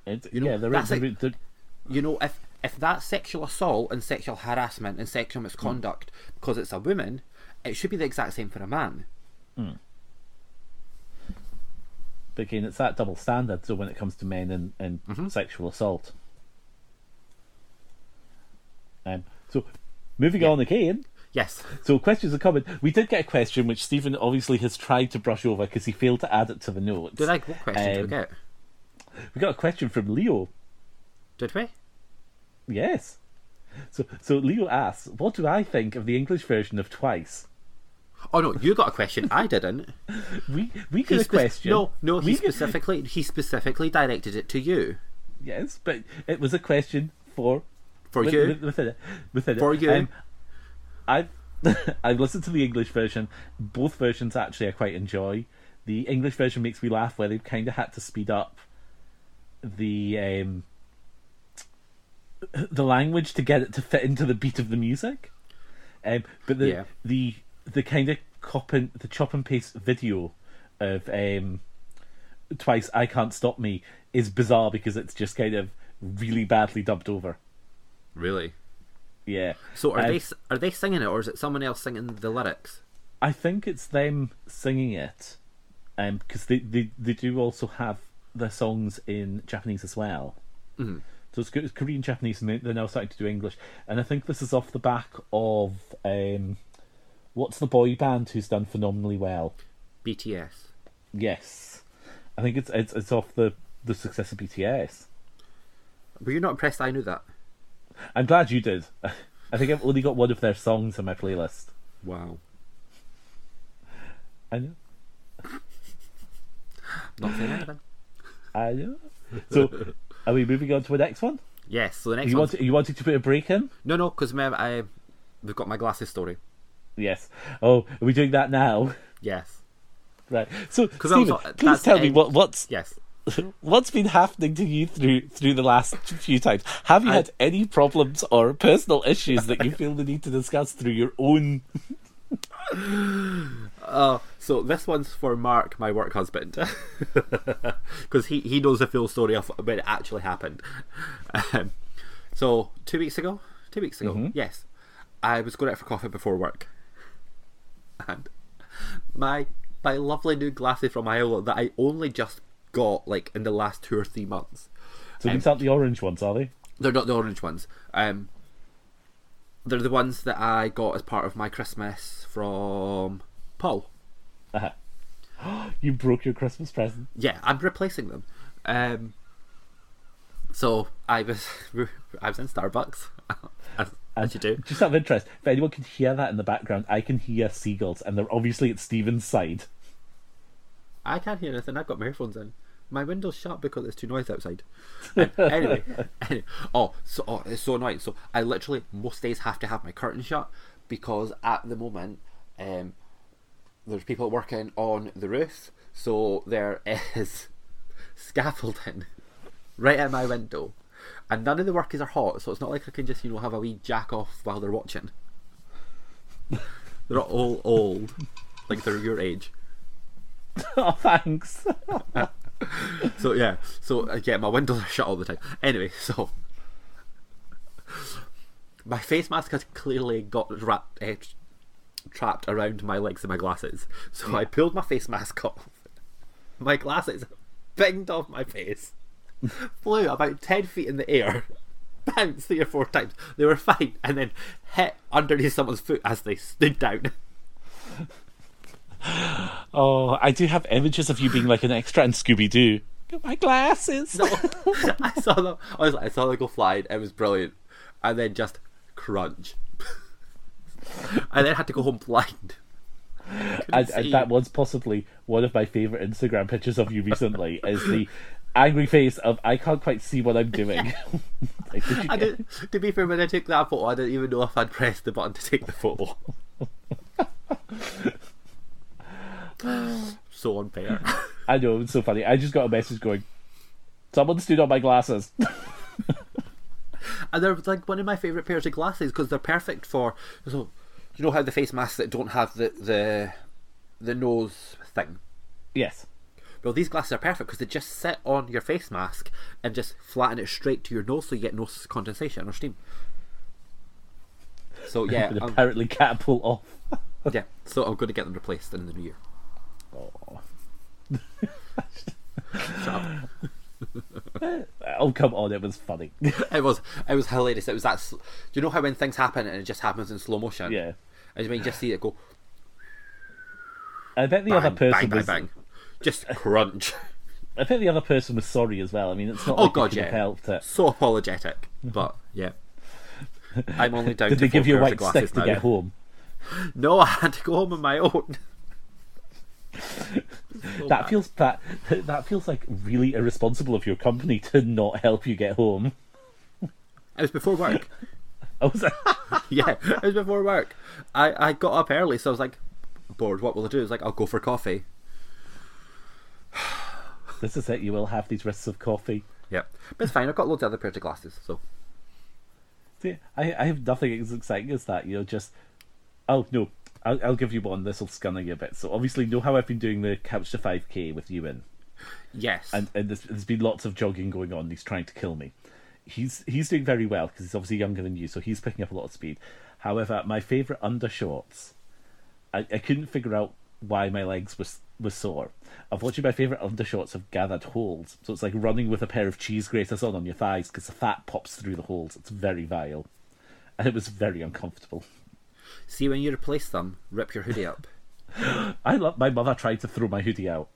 It, You know, yeah, there is. like- there- You know, if if that's sexual assault and sexual harassment and sexual misconduct because it's a woman, it should be the exact same for a man. but again, it's that double standard. So when it comes to men and, and Mm-hmm. sexual assault, um, so moving on again. Yes. So questions are coming. We did get a question which Stephen obviously has tried to brush over because he failed to add it to the notes. Did I? What question did we Um, get? We got a question from Leo. Did we? Yes. So, so Leo asks, "What do I think of the English version of Twice?" Oh no, you got a question. I didn't. (laughs) We we He a question. No, no. He We specifically he specifically directed it to you. Yes, but it was a question for For with- you. with- within it. Within For it. you. Um, I've (laughs) I've listened to the English version. Both versions actually I quite enjoy. The English version makes me laugh where they've kind of had to speed up the um, the language to get it to fit into the beat of the music. Um, but the Yeah. the the kind of cop and the chop and paste video of um, twice I can't stop me is bizarre because it's just kind of really badly dubbed over. Really? Yeah. So are Um, they are they singing it, or is it someone else singing the lyrics? I think it's them singing it, um, because they, they they do also have their songs in Japanese as well. Mm-hmm. So it's, it's Korean, Japanese, and they- they're now starting to do English. And I think this is off the back of um, what's the boy band who's done phenomenally well? BTS. Yes, I think it's it's it's off the the success of BTS. Were you not impressed? I knew that. I'm glad you did. (laughs) I think I've only got one of their songs on my playlist. Wow. I know. Not saying anything. I know. So, are we moving on to the next one? Yes. So the next You one. want you wanted to put a break in? No, no, because I we've got my glasses story. Yes. Oh, are we doing that now? Yes. Right. So, Stephen, please tell me what what's Yes. (laughs) what's been happening to you through through the last few times. Have you I- had any problems or personal issues that you feel the need to discuss through your own? (laughs) (laughs) Uh, so this one's for Mark, my work husband, (laughs) because he, he knows the full story of when it actually happened. Um, so two weeks ago, two weeks ago, yes, I was going out for coffee before work, and my my lovely new glasses from Iolla that I only just got like in the last two or three months. So Um, these aren't the orange ones, are they? They're not the orange ones. Um, they're the ones that I got as part of my Christmas from Paul. (gasps) You broke your Christmas present. Yeah, I'm replacing them. Um, so I was (laughs) I was in Starbucks, (laughs) as, as you do. Just out of interest, if anyone can hear that in the background, I can hear seagulls, and they're obviously at Stephen's side. I can't hear anything. I've got my earphones in. My window's shut because it's too noisy outside. Um, (laughs) anyway, anyway, oh, so oh, it's so annoying. So I literally most days have to have my curtain shut because at the moment, um, there's people working on the roof, so there is (laughs) scaffolding (laughs) right at my window, and none of the workers are hot, so it's not like I can just you know have a wee jack off while they're watching. They're all old, like they're your age. (laughs) oh, thanks. So yeah, so yeah, my windows are shut all the time. Anyway, so my face mask has clearly got wrapped, uh, trapped around my legs and my glasses. So I pulled my face mask (laughs) off. My glasses banged off my face, flew about ten feet in the air, (laughs) bounced three or four times. They were fine, and then hit underneath someone's foot as they stood down. (laughs) Oh, I do have images of you being like an extra in Scooby Doo. Got my glasses. No, I saw them. I was like, I saw them go flying. It was brilliant, and then just crunch. (laughs) I then had to go home blind. and, and that was possibly one of my favorite Instagram pictures of you recently. is the angry face of I can't quite see what I'm doing. (laughs) (laughs) Like, I did, to be fair, when I took that photo, I didn't even know if I'd pressed the button to take the photo. so unfair. I know it's so funny. I just got a message going. Someone stood on my glasses. (laughs) and they're like one of my favourite pairs of glasses because they're perfect for. So, you know how the face masks that don't have the the the nose thing. yes. Well, these glasses are perfect because they just sit on your face mask and just flatten it straight to your nose, so you get no condensation or steam. So (laughs) yeah, um, apparently can't pull off. (laughs) yeah. So I'm going to get them replaced in the new year. Up. (laughs) Oh come on, it was funny. (laughs) It was it was hilarious. It was that. sl- Do you know how when things happen and it just happens in slow motion? yeah. And when you just see it go I bet the bang, other person bang, bang, was bang, just crunch. (laughs) I think the other person was sorry as well. I mean, it's not Oh like god, yeah. helped it. So apologetic, but yeah. I'm only down Did to they give you a white glasses stick to now. get home? No, I had to go home on my own. That feels that that feels like really irresponsible of your company to not help you get home. It was before work. I (laughs) oh, was like, (laughs) yeah, it was before work. I, I got up early, so I was like, bored. What will I do? I was like, I'll go for coffee. (sighs) this is it. You will have these risks of coffee. Yeah, but it's fine. I've got loads of other pairs of glasses, so See, I, I have nothing as exciting as that. You know, just oh no, I'll, I'll give you one. This will scunner you a bit. So obviously, you know how I've been doing the couch to five k with you in, yes. and and there's, there's been lots of jogging going on. He's trying to kill me. He's he's doing very well because he's obviously younger than you, so he's picking up a lot of speed. However, my favourite undershorts, I, I couldn't figure out why my legs was was sore. Unfortunately, my favourite undershorts have gathered holes, so it's like running with a pair of cheese graters on on your thighs because the fat pops through the holes. It's very vile, and it was very uncomfortable. See when you replace them, rip your hoodie up. (laughs) I love my mother tried to throw my hoodie out.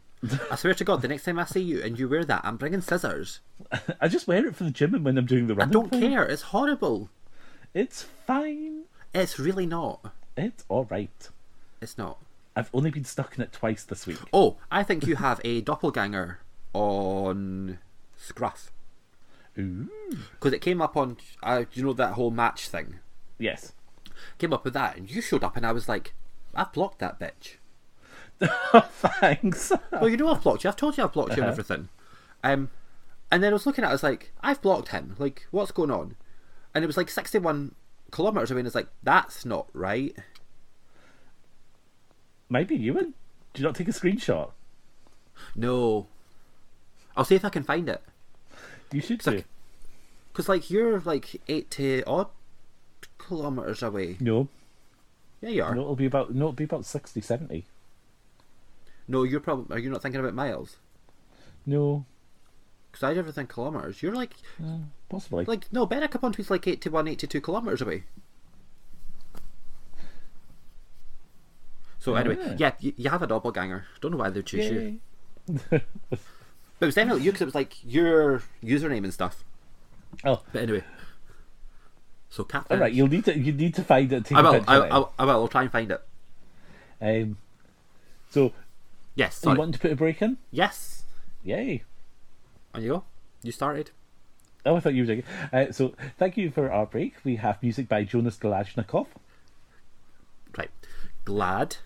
I swear to God, the (laughs) next time I see you and you wear that, I'm bringing scissors. (laughs) I just wear it for the gym and when I'm doing the running. I don't thing. care. It's horrible. It's fine. It's really not. It's all right. It's not. I've only been stuck in it twice this week. Oh, I think you have a doppelganger on Scruff Ooh. because it came up on uh, you know that whole match thing. Yes. Came up with that, and you showed up, and I was like, I've blocked that bitch. (laughs) Thanks. Well, you know I've blocked you. I've told you I've blocked you and Uh-huh. everything. Um, and then I was looking at it, I was like, I've blocked him. Like, what's going on? And it was like 61 kilometers away, and it's like, that's not right. Maybe you Ewan. Do you not take a screenshot? No. I'll see if I can find it. You should do. Because, like, you're like 80 odd kilometers away. No. Yeah, you are. No, No, it'll be about no, it'll be about 60, 70. you're probably. Are you not thinking about miles? No. Because I never think kilometers. You're like. Possibly. like No, upon Tweed's like 81, 82 kilometers away. So, anyway, Ah. yeah, you, you have a doppelganger. Don't know why they choose you. (laughs) But it was definitely you because it was like your username and stuff. oh, But anyway. So, catfish. all right. You'll need to you need to find it. I will. I, I, I, will. I'll try and find it. Um. So, Yes. you Sorry. want to put a break in? Yes. Yay. On you go. You started. Oh, I thought you were doing it. Uh, so, thank you for our break. We have music by Jonas Galajnikov. Right. Glad.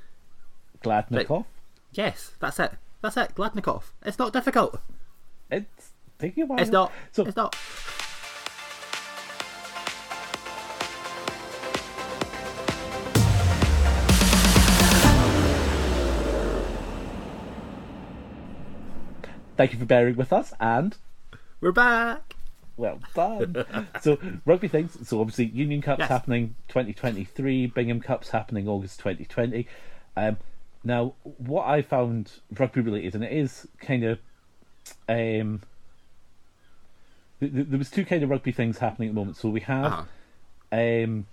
Gladnikov. Yes, that's it. That's it. Gladnikov. It's not difficult. It's taking a while. It's not. So, It's not. Thank you for bearing with us, and We're back. well done. (laughs) so, rugby things. So, obviously, Union Cup's Yes. happening 2023. Bingham Cup's happening August 2020. Um, now, what I found rugby related, and it is kind of, um, th- th- there was two kind of rugby things happening at the moment. So we have, Uh-huh. um,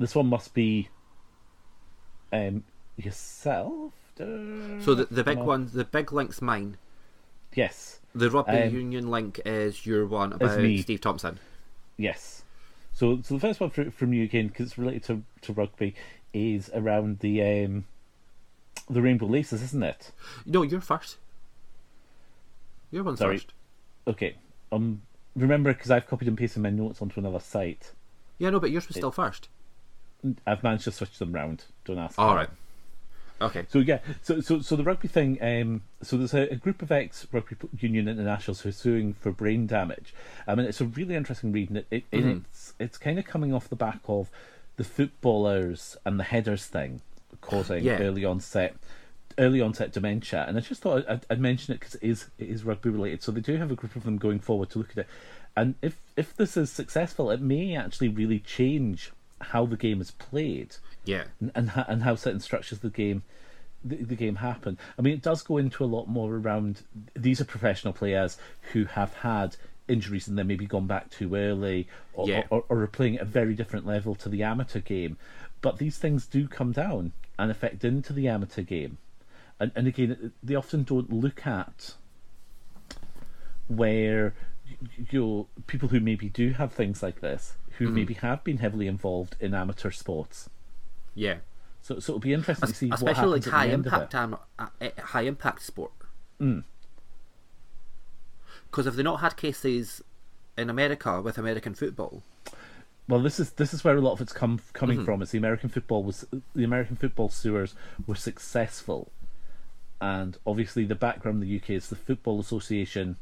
this one must be, um, yourself. So the the big No. one, the big link's mine. Yes. The rugby Um, union link is your one about me. Steve Thompson. Yes. So, so the first one fr- from you again, because it's related to, to rugby, is around the um, the rainbow laces, isn't it? No, you're first. Your one's Sorry. first. Okay. Um, remember, because I've copied and pasted my notes onto another site. Yeah, no, but yours was still first. I've managed to switch them round. Don't ask. All how. right. Okay. So yeah, so so so the rugby thing. Um, so there's a, a group of ex rugby union internationals who are suing for brain damage. I mean, it's a really interesting read, and it, it, Mm-hmm. it's it's kind of coming off the back of the footballers and the headers thing causing Yeah. early onset early onset dementia. And I just thought I'd, I'd mention it because it is it is rugby related. So they do have a group of them going forward to look at it, and if if this is successful, it may actually really change how the game is played Yeah. and and, ho- and how certain structures of the game the, the game happen. I mean, it does go into a lot more around. These are professional players who have had injuries and then maybe gone back too early, or, Yeah. or, or are playing at a very different level to the amateur game. But these things do come down and affect into the amateur game, and and again, they often don't look at where you know, people who maybe do have things like this, who Mm-hmm. maybe have been heavily involved in amateur sports. Yeah. So, so it'll be interesting to see what Especially like happens at high the end of impact uh, uh, high impact sport. Mm. Because if they not had cases in America with American football, Well, this is this is where a lot of it's come coming Mm-hmm. from. It's the American football was the American football sewers were successful, and obviously the background in the UK is the Football Association.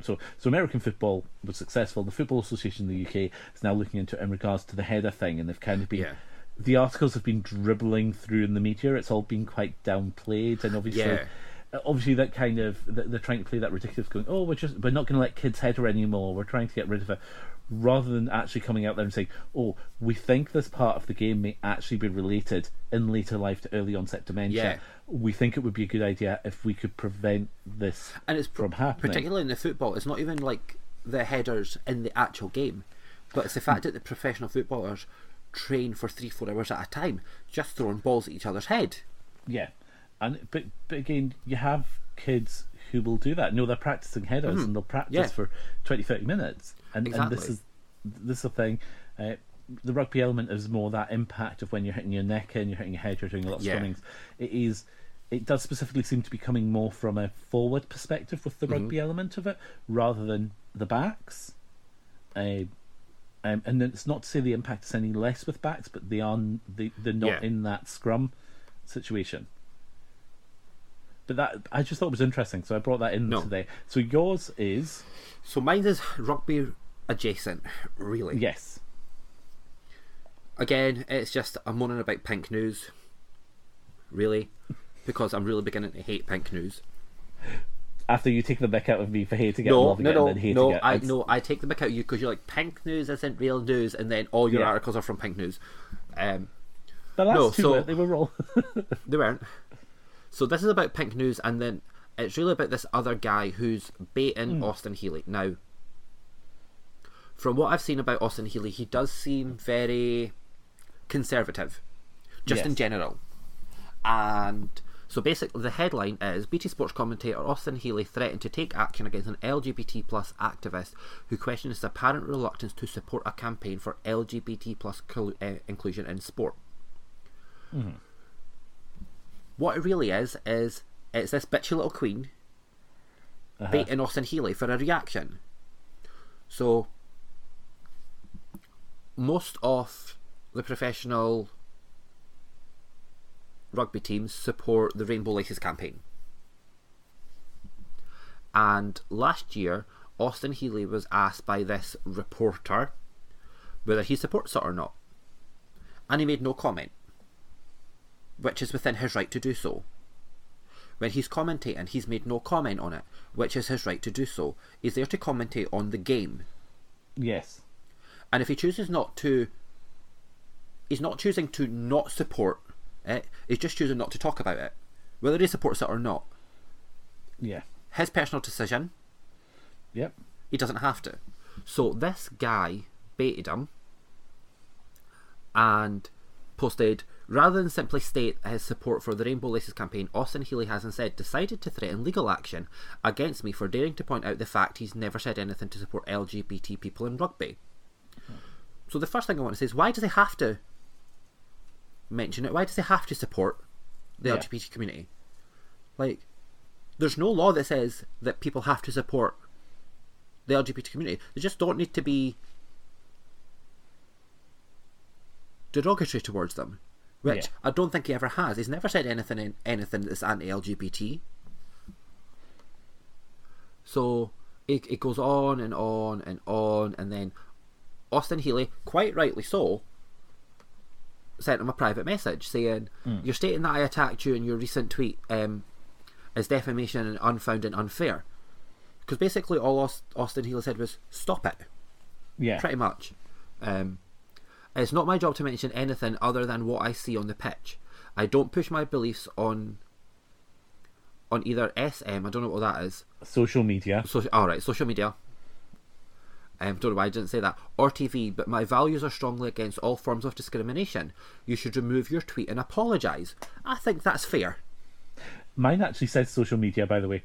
So, so American football was successful. The Football Association in the UK is now looking into it in regards to the header thing, and they've kind of been. Yeah. The articles have been dribbling through in the media. It's all been quite downplayed, and obviously, Yeah. Uh, obviously that kind of they're they're trying to play that ridiculous, going, "Oh, we're just we're not going to let kids header anymore. We're trying to get rid of it," rather than actually coming out there and saying, "Oh, we think this part of the game may actually be related in later life to early onset dementia. Yeah. We think it would be a good idea if we could prevent this and it's from happening." particularly in the football, it's not even like the headers in the actual game, but it's the fact hmm. that the professional footballers train for three, four hours at a time, just throwing balls at each other's head. Yeah, and but but again, you have kids who will do that. No, they're practicing headers and they'll practice Mm-hmm. Yeah. for 20, 30 minutes, and, and this is this is the thing. Uh, the rugby element is more that impact of when you're hitting your neck in, you're hitting your head, you're doing a lot of Yeah. swimmings. It is. It does specifically seem to be coming more from a forward perspective with the Mm-hmm. rugby element of it, rather than the backs. Uh, um, and it's not to say the impact is any less with backs, but they are they, they're not Yeah. in that scrum situation. But that I just thought it was interesting, so I brought that in No. today. So yours is So mine is rugby adjacent, really. yes, Again, it's just I'm moaning about pink news, really, because I'm really beginning to hate pink news. After you take the mick out of me for hating it, and No, loving no, it, no, and then hating no. it. I no. I take the mick out of you because you're like pink news isn't real news, and then all your Yeah. articles are from pink news. Um, But that's no, too so- they were wrong. (laughs) They weren't. So this is about Pink News, and then it's really about this other guy who's baiting Austin Healey. Now, from what I've seen about Austin Healey, he does seem very conservative, just in general. And so basically, the headline is BT Sports commentator Austin Healey threatened to take action against an LGBT plus activist who questioned his apparent reluctance to support a campaign for LGBT plus col- uh, inclusion in sport. What it really is is it's this bitchy little queen Uh-huh. baiting Austin Healey for a reaction. So most of the professional rugby teams support the Rainbow Laces campaign. And last year, Austin Healey was asked by this reporter whether he supports it or not. And he made no comment, which is within his right to do so. When he's commentating, he's made no comment on it, which is his right to do so. He's there to commentate on the game. yes, And if he chooses not to, he's not choosing to not support it, he's just choosing not to talk about it. Whether he supports it or not. yeah, His personal decision, yep, he doesn't have to. So this guy baited him and posted rather than simply state his support for the Rainbow Laces campaign, Austin Healey has instead decided to threaten legal action against me for daring to point out the fact he's never said anything to support LGBT people in rugby. Hmm. So the first thing I want to say is why does he have to mention it? Why does he have to support the Yeah. LGBT community? Like, there's no law that says that people have to support the LGBT community. They just don't need to be derogatory towards them, which Yeah. I don't think he ever has. He's never said anything in anything that's anti-LGBT. So it, it goes on and on and on, and then Austin Healey, quite rightly so, sent him a private message saying, "You're stating that I attacked you in your recent tweet um, as defamation and unfounded and unfair." Because basically, all Austin Healey said was, "Stop it." yeah, pretty much. Um, it's not my job to mention anything other than what I see on the pitch. I don't push my beliefs on on either SM. I don't know what that is. social media. So, all right, social media. Um, don't know why I didn't say that. Or TV, but my values are strongly against all forms of discrimination. You should remove your tweet and apologise. I think that's fair. Mine actually says social media, by the way.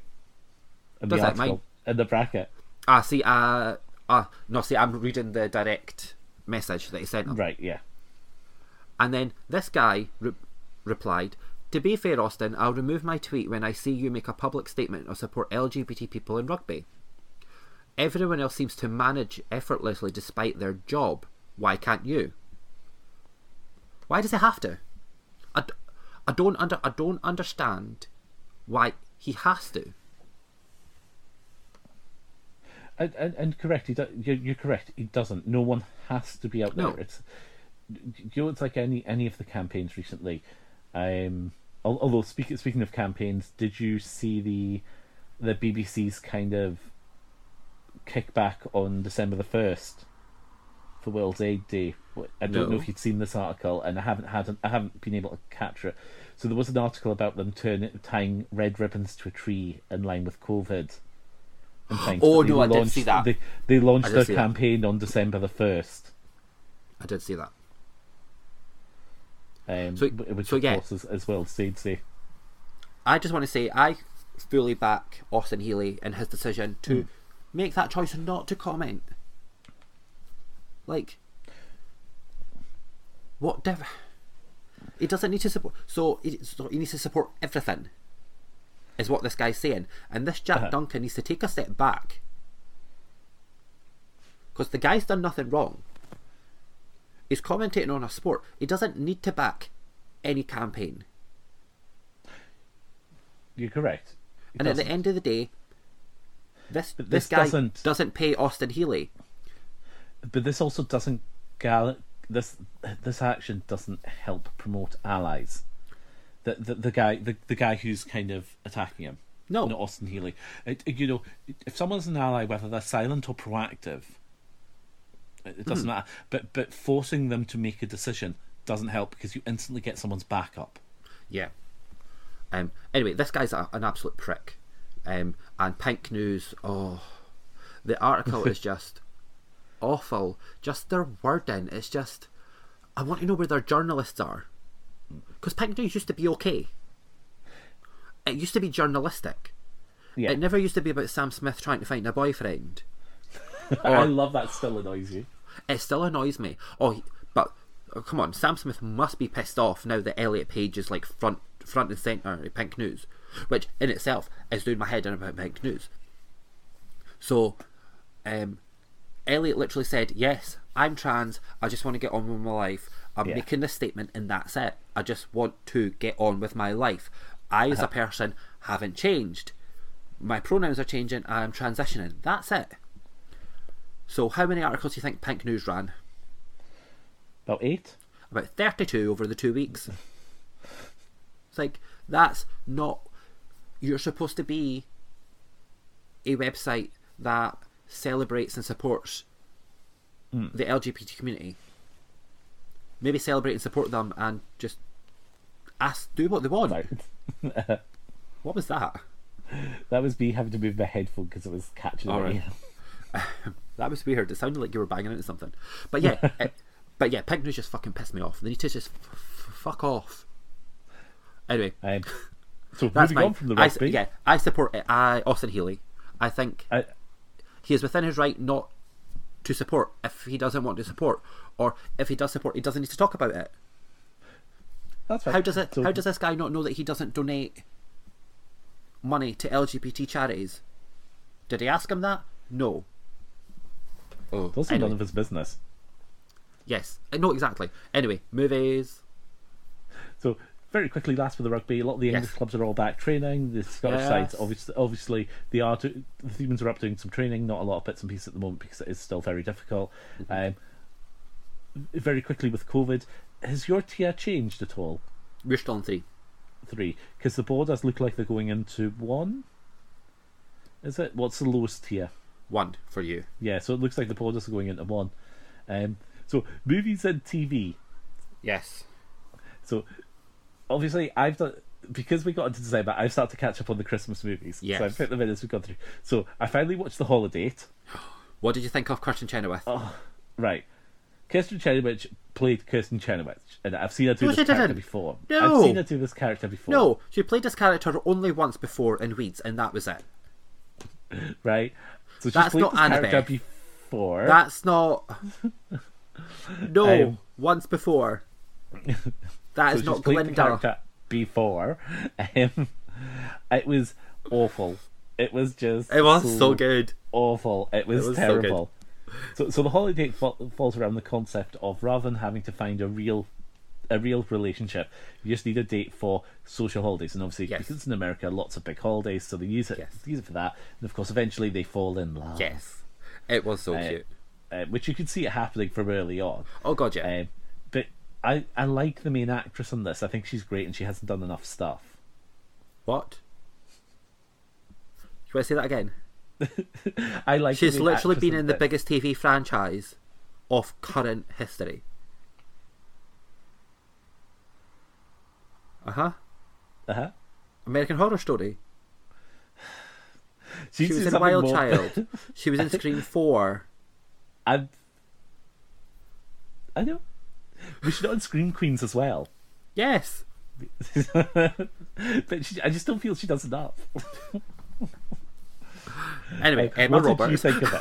In the Does that? article, in the bracket. Ah, see, uh, uh, no, see, I'm reading the direct message that he sent him. Right, yeah. And then this guy re- replied, To be fair, Austin, I'll remove my tweet when I see you make a public statement of support LGBT people in rugby. Everyone else seems to manage effortlessly despite their job. Why can't you? Why does he have to? I, d- I don't under I don't understand why he has to. And, and, and correct, he do, you're, you're correct. He doesn't. No one has to be out there. No. It's you know, it's like any any of the campaigns recently. Um, although speaking speaking of campaigns, did you see the the BBC's kind of kickback on December the first for World Aid Day? I don't know if you'd seen this article, and I haven't had I haven't been able to capture it. So there was an article about them turning tying red ribbons to a tree in line with COVID. Oh, no, I did launched- see that. They, they launched their see that. campaign on December the first. I did see that. Um, So- wh- which so yeah. is, as well Stayed say. I just want to say I fully back Austin Healey and his decision to make that choice not to comment. Like, what diff- He doesn't need to support. So he, so he needs to support everything, is what this guy's saying. And this Jack Uh-huh. Duncan needs to take a step back. Because the guy's done nothing wrong. He's commentating on a sport. He doesn't need to back any campaign. You're correct. It And at the end of the day, this But this, this guy doesn't- doesn't... pay Austin Healey. but this also doesn't gal- this this action doesn't help promote allies. The the, the guy the, the guy who's kind of attacking him. No. not Austin Healey. It, it- you know, if someone's an ally, whether they're silent or proactive, it, it doesn't matter. But but forcing them to make a decision doesn't help because you instantly get someone's back up. Yeah. Um. Anyway, this guy's a, an absolute prick. Um. And Pink News. Oh, the article is (laughs) just awful. Just their wording. It's just. I want to know where their journalists are. Because Pink News used to be okay. It used to be journalistic. Yeah, It never used to be about Sam Smith trying to find a boyfriend. (laughs) I love that. Still annoys you. It still annoys me. Oh, but oh, come on, Sam Smith must be pissed off now that Elliot Page is like front front and center in Pink News, which in itself is doing my head in about Pink News. So, um, Elliot literally said, "Yes, I'm trans. I just want to get on with my life. I'm Yeah. making this statement, and that's it. I just want to get on with my life. I, as a person, haven't changed. My pronouns are changing. I'm transitioning. That's it." So, how many articles do you think Pink News ran? About eight. About 32 over the two weeks. It's like, that's not. You're supposed to be a website that celebrates and supports the LGBT community. Maybe celebrate and support them and just ask, do what they want. Right. (laughs) What was that? That was me having to move my headphone because it was catching All right. (laughs) (laughs) That was weird. It sounded like you were banging into something. But yeah, it, but yeah, Pink News just fucking pissed me off. They need to just f- f- fuck off. Anyway, Um, so That's moving mine. on from the I s- rugby. yeah, I support it. I Austin Healey. I think I, he is within his right not to support if he doesn't want to support, or if he does support, he doesn't need to talk about it. that's fine. How does it? So- how does this guy not know that he doesn't donate money to LGBT charities? Did he ask him that? No. Oh, Those are anyway. none of his business. yes, Uh, no, exactly. Anyway, movies. So very quickly, last for the rugby, a lot of the English Yes. clubs are all back training. The Scottish Yes. sides, obviously, obviously, they are. Do- the Themans are up doing some training, not a lot of bits and pieces at the moment because it is still very difficult. Mm-hmm. Um, very quickly with COVID, has your tier changed at all? We're still on three. Three, because the borders look like they're going into one. Is it? What's the lowest tier? One for you. Yeah, so it looks like the borders are going into one. Um, so movies and TV. Yes. So obviously, I've done because we got into December. I've started to catch up on the Christmas movies. Yes. So I've put them in as we've gone through. So I finally watched The Holiday. (gasps) What did you think of Kirsten Chenoweth? Oh. Right. Kirsten Chenoweth played Kirsten Chenoweth, and I've seen her do No, this character didn't. before. No. I've seen her do this character before. No, she played this character only once before in Weeds, and that was it. (laughs) Right. So she's That's played not this character before. That's not. (laughs) No, Um, once before. (laughs) That so is not Glinda. before. Um, (laughs) it was awful. It was just. It was so good. awful. It was, was terrible. So, so, the holiday fa- falls around the concept of rather than having to find a real, a real relationship, you just need a date for social holidays. And obviously, Yes. because it's in America, lots of big holidays, so they use it, Yes. use it for that. And of course, eventually they fall in love. Yes, it was so Uh, cute. uh, which you could see it happening from early on. Oh god, yeah. But I, I like the main actress on this. I think she's great, and she hasn't done enough stuff. what? You want to say that again? (laughs) I like. the She's literally been in the biggest TV franchise of current history. Uh huh. Uh-huh. American Horror Story. She's She was in Wild more- Child. She was in (laughs) Scream Four. And I know. We should on Scream Queens as well. Yes. (laughs) but she, I just don't feel she does enough. (laughs) Anyway, Emma what Roberts. did you think of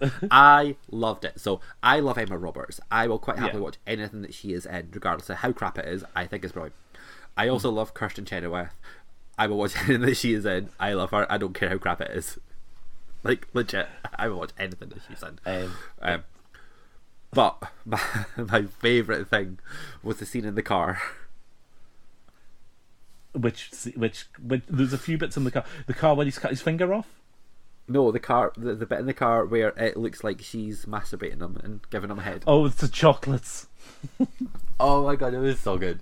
it? (laughs) I loved it. So I love Emma Roberts. I will quite happily Yeah. watch anything that she is in, regardless of how crap it is. I think it's brilliant. I also love Kirsten Chenoweth. I will watch anything that she is in. I love her. I don't care how crap it is. Like legit, I will watch anything that she's in. Um, Um, but (laughs) my, my favorite thing was the scene in the car. which, which, which, there's a few bits in the car. The car when he's cut his finger off. No, the car, the, the bit in the car where it looks like she's masturbating him and giving him a head. Oh, it's the chocolates. (laughs) Oh my god, it was so good.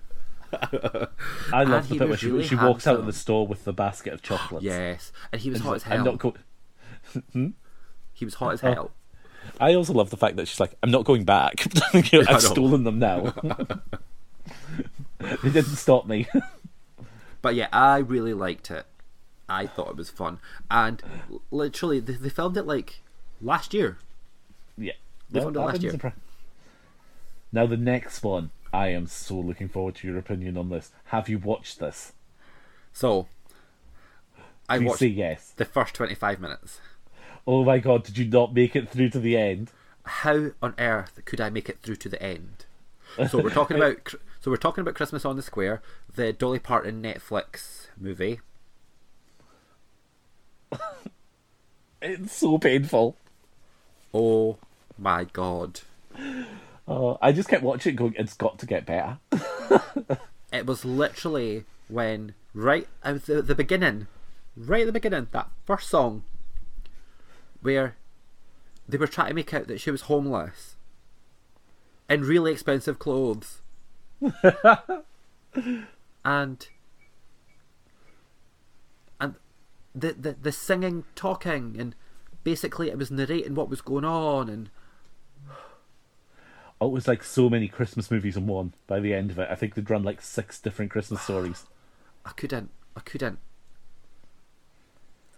I love the bit where was she, really she walks out of the store with the basket of chocolates. Yes, and he was And hot as like, I'm hell. not go- (laughs) hmm? He was hot as Oh. hell. I also love the fact that she's like, I'm not going back. (laughs) You know, I've stolen them now. (laughs) they didn't stop me. (laughs) But yeah, I really liked it. I thought it was fun, and literally they, they filmed it like last year. yeah. They filmed it last year. Now the next one, I am so looking forward to your opinion on this. Have you watched this? So I Please watched yes. the first twenty-five minutes. Oh my god, did you not make it through to the end? How on earth could I make it through to the end? So we're (laughs) talking about so we're talking about Christmas on the Square, the Dolly Parton Netflix movie. (laughs) It's so painful. Oh my god! Oh, I just kept watching it going, it's got to get better. (laughs) It was literally when right at the, the beginning, right at the beginning, that first song, where they were trying to make out that she was homeless in really expensive clothes, (laughs) and and the, the the singing, talking, and basically it was narrating what was going on, and Oh, it was like so many Christmas movies in one by the end of it. I think they'd run like six different Christmas (sighs) stories. I couldn't. I couldn't.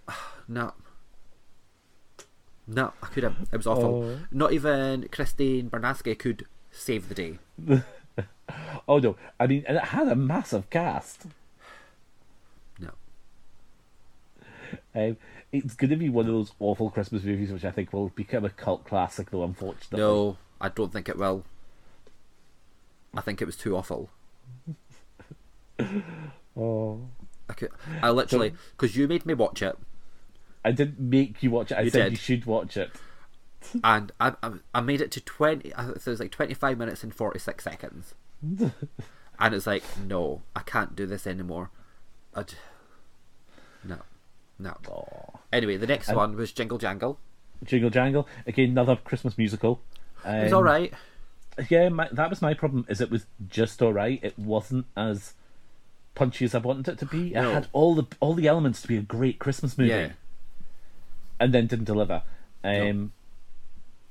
(sighs) No. No, I couldn't. It was awful. Oh. Not even Christine Baranski could save the day. (laughs) Oh no, I mean, and it had a massive cast. No. Um, it's going to be one of those awful Christmas movies, which I think will become a cult classic, though. Unfortunately, No, I don't think it will. I think it was too awful. (laughs) Oh, I could. I literally because you made me watch it, I didn't make you watch it. I You said did. you should watch it. and I, I, I made it to twenty. I think it was like twenty five minutes and forty six seconds, (laughs) and it's like no, I can't do this anymore. I j- no, no. Oh. Anyway, the next And- one was Jingle Jangle. Jingle Jangle again, another Christmas musical. Um, It was all right. Yeah, my, that was my problem. Is it was just all right. It wasn't as punchy as I wanted it to be. It had all the all the elements to be a great Christmas movie, Yeah. And then didn't deliver. Um,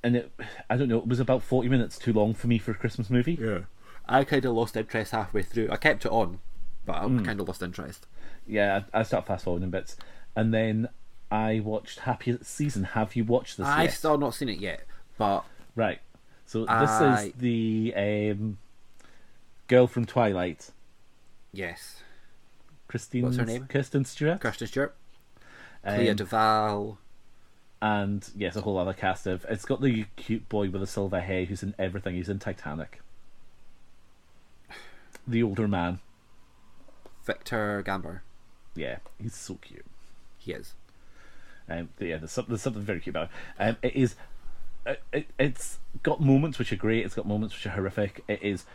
and it, I don't know. It was about forty minutes too long for me for a Christmas movie. Yeah. I kind of lost interest halfway through. I kept it on, but I Hmm. kind of lost interest. Yeah, I, I start fast forwarding bits, and then I watched Happy Season. Have you watched this I've yet? still not seen it yet, but Right. So this is the um, girl from Twilight, yes, Christine. What's her name? Kirsten Stewart. Kirsten Stewart, Um, Clea DuVall, and yes, a whole other cast of. It's got the cute boy with the silver hair who's in everything. He's in Titanic. The older man. Victor Garber. Yeah, he's so cute. He is. Um, yeah, there's something, there's something very cute about it. Um, it is. It, it, it's got moments which are great. It's got moments which are horrific. It is.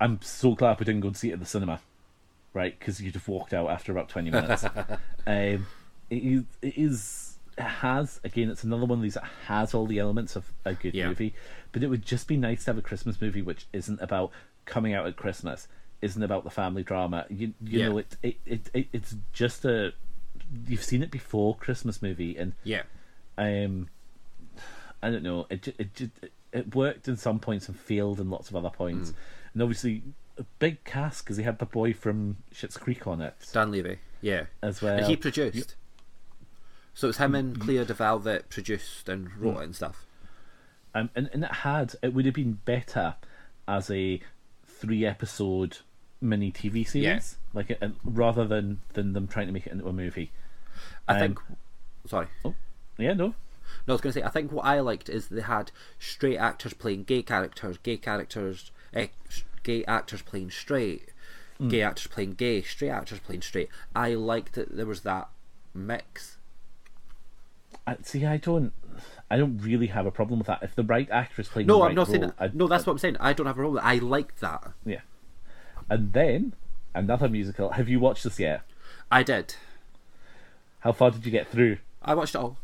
I'm so glad we didn't go and see it at the cinema, right? Because you'd have walked out after about twenty minutes. (laughs) um, it is. It is. It has again. It's another one of these that has all the elements of a good Yeah. movie, but it would just be nice to have a Christmas movie which isn't about coming out at Christmas, isn't about the family drama. You you Yeah. know it, it, it, it it's just a you've seen it before Christmas movie and Yeah. um I don't know it ju- it it worked in some points and failed in lots of other points Mm. and obviously a big cast because he had the boy from Schitt's Creek on it Dan Levy. Yeah. as well And he produced. So it's him and Clea DuVall that produced and wrote it and stuff. um, and, and it had it would have been better as a three episode mini TV series Yeah. like a- rather than than them trying to make it into a movie I Um, think. Sorry. yeah no No, I was going to say, I think what I liked is they had straight actors playing gay characters, gay characters, eh, gay actors playing straight, Hmm. gay actors playing gay, straight actors playing straight. I liked that there was that mix. I, see I don't I don't really have a problem with that if the right actor is playing No, I'm right not saying role, that. I- No, that's what I'm saying. I don't have a problem. I liked that. Yeah. And then another musical. Have you watched this yet? I did. How far did you get through? I watched it all.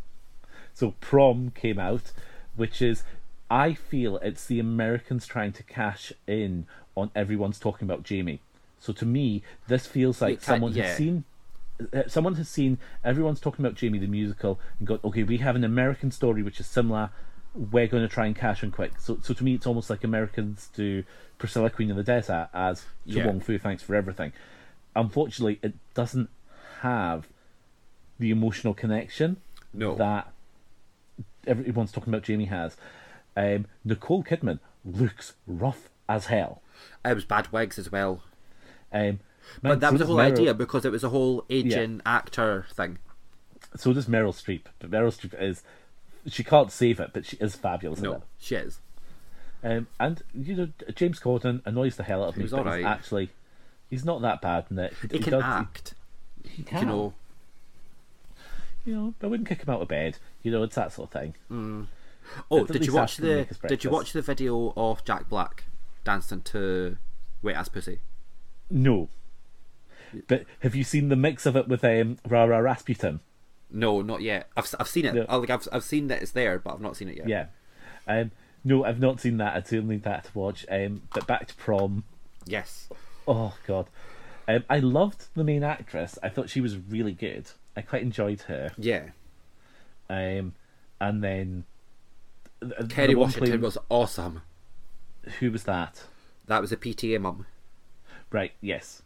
So Prom came out, which is I feel it's the Americans trying to cash in on everyone's talking about Jamie. So to me, this feels like ca- someone yeah. has seen someone has seen everyone's talking about Jamie the musical and got okay, we have an American story which is similar. We're going to try and cash in quick. So, so to me, it's almost like Americans do Priscilla Queen of the Desert as to Yeah. Wong Foo. Thanks for everything. Unfortunately, it doesn't have the emotional connection No. that everyone's talking about Jamie has. Um, Nicole Kidman looks rough as hell. It was bad wigs as well. Um, But that so was the whole Meryl- idea because it was a whole aging actor thing. So does Meryl Streep. But Meryl Streep is she can't save it, but she is fabulous. No, she is. Um, and you know James Corden annoys the hell out of He me. but he's actually he's not that bad in it. He can does- act. He, he You can. know. you know, I wouldn't kick him out of bed. You know, it's that sort of thing. Oh, did you watch ask him to the Did you watch the video of Jack Black dancing to Wet Ass Pussy? No. But have you seen the mix of it with um, Rara Rasputin? No, not yet. I've I've seen it. No. I, like I've I've seen that it's there, but I've not seen it yet. Yeah. Um, no, I've not seen that. I still need that to watch. Um, but back to prom. Yes. Oh god, um, I loved the main actress. I thought she was really good. I quite enjoyed her. Yeah. Um, and then th- the Kerry one Washington playing- was awesome. Who was that? That was a PTA mum. Right. Yes.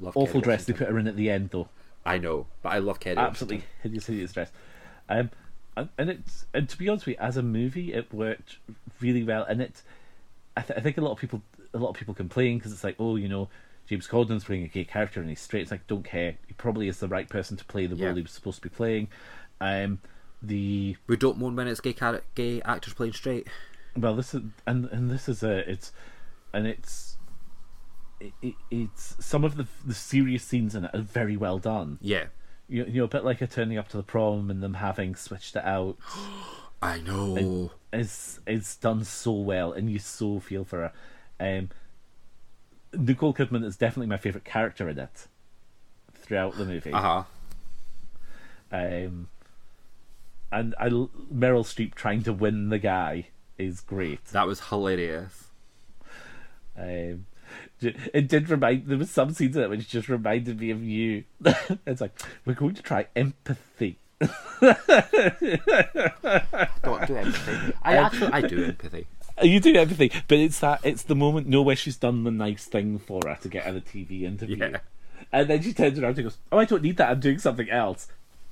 Love Awful Kerry dress they put her in at the end, though. I know, but I love Kerry. Absolutely Washington. hideous, hideous dress. Um, and, and it's and to be honest with you, as a movie, it worked really well. And it, I, th- I think a lot of people, a lot of people complain because it's like, oh, you know, James Corden's playing a gay character and he's straight. It's like, don't care. He probably is the right person to play the role Yeah. he was supposed to be playing. Um, the We don't moan when it's gay char- gay actors playing straight. well, this is and and this is a it's and it's. It, it, it's some of the the serious scenes in it are very well done. Yeah. You, you know, a bit like a turning up to the prom and them having switched it out. (gasps) I know. It's is done so well, and you so feel for her. Um, Nicole Kidman is definitely my favorite character in it throughout the movie. Uh huh. Um, and I Meryl Streep trying to win the guy is great. That was hilarious. Um, (laughs) it did remind there was some scenes in it which just reminded me of you. (laughs) it's like we're going to try empathy. (laughs) Don't do empathy. I um, actually I do empathy. You do everything, but it's that it's the moment no where she's done the nice thing for her to get her the TV interview, Yeah. and then she turns around and goes, "Oh, I don't need that. I'm doing something else."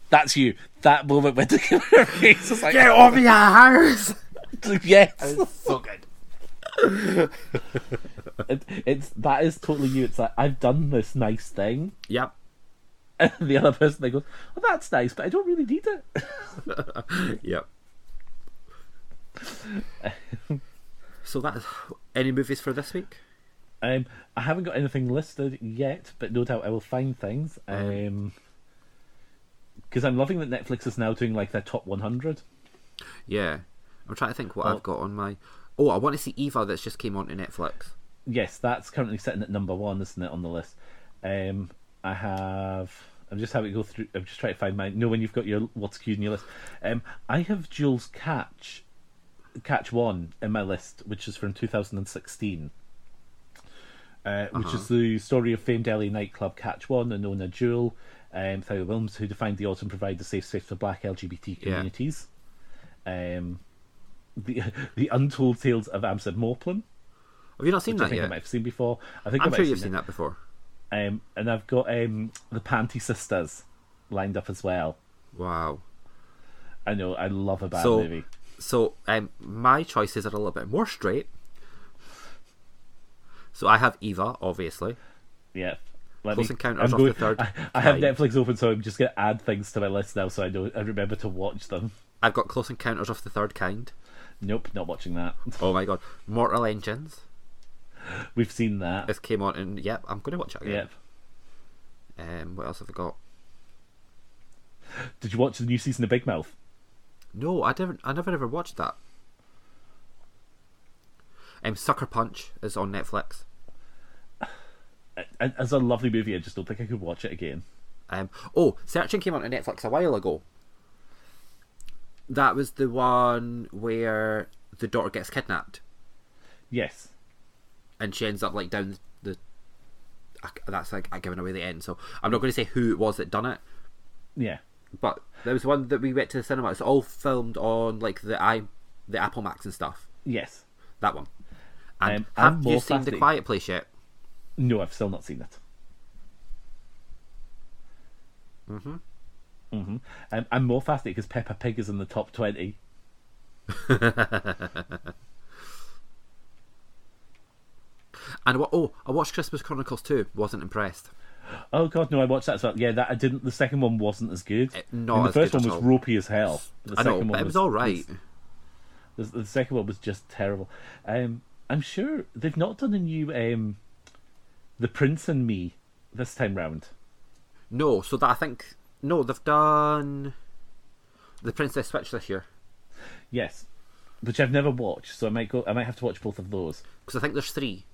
That's you. That moment when the her face is like, Get off your house. yes, so good. It, it's that is totally you. It's like I've done this nice thing, Yep. And (laughs) the other person they goes, "Oh, that's nice, but I don't really need it." (laughs) Yep. (laughs) so that any movies for this week? Um, I haven't got anything listed yet, but no doubt I will find things. Um, because I'm loving that Netflix is now doing like their top 100. Yeah, I'm trying to think what Oh. I've got on my. Oh, I want to see Eva that's just came onto Netflix. Yes, that's currently sitting at number one, isn't it, on the list? Um, I have. I'm just having to go through. I'm just trying to find my. No, when you've got your what's queued in your list. Um, I have Jewel's Catch, Catch One in my list, which is from 2016. Uh, which is the story of famed LA nightclub Catch One and Nona Jewel, um, Tyler Williams, who defined the autumn provide a safe space for black LGBT Yeah. communities. Um, the (laughs) the untold tales of Armistead Maupin, Have you not seen which I that think I might have seen before. I think I I'm might sure you've seen seen that before. Um, and I've got um, the Panty Sisters lined up as well. Wow. I know I love a bad so, movie. so um, my choices are a little bit more straight. So I have Eva, obviously. Yeah. Let Close me- Encounters I'm of the Third I, I have Netflix open, so I'm just going to add things to my list now, so I know I remember to watch them. I've got Close Encounters of the Third Kind. Nope, not watching that. (laughs) Oh my god, Mortal Engines. We've seen that. This came on, and yep, I'm going to watch it again. Yep. Um, what else have I got? Did you watch the new season of Big Mouth? No, I never, I never ever watched that. Um, Sucker Punch is on Netflix. (sighs) It- It's a lovely movie. I just don't think I could watch it again. Um, oh, Searching came on to Netflix a while ago. That was the one where the daughter gets kidnapped Yes. and she ends up like down the. That's like giving away the end, so I'm not going to say who it was that done it. Yeah. But there was one that we went to the cinema. It's all filmed on like the i the Apple Max and stuff. Yes. That one. And Um, have you seen The Quiet Place yet? No, I've still not seen it. Mm-hmm. Hmm Um, I'm more fascinated because Peppa Pig is in the top 20. (laughs) And what? Oh, I watched Christmas Chronicles too. Wasn't impressed. Oh god, no! I watched that as well. Yeah, that I didn't. The second one wasn't as good. Eh, not I mean, the first one was all. ropey as hell. The I know, second but one it was all right. The, the second one was just terrible. Um, I'm sure they've not done a new um, The Prince and Me this time round. No, so that I think no, they've done the Princess Switch this year Yes, which I've never watched, so I might go. I might have to watch both of those. because I think there's three,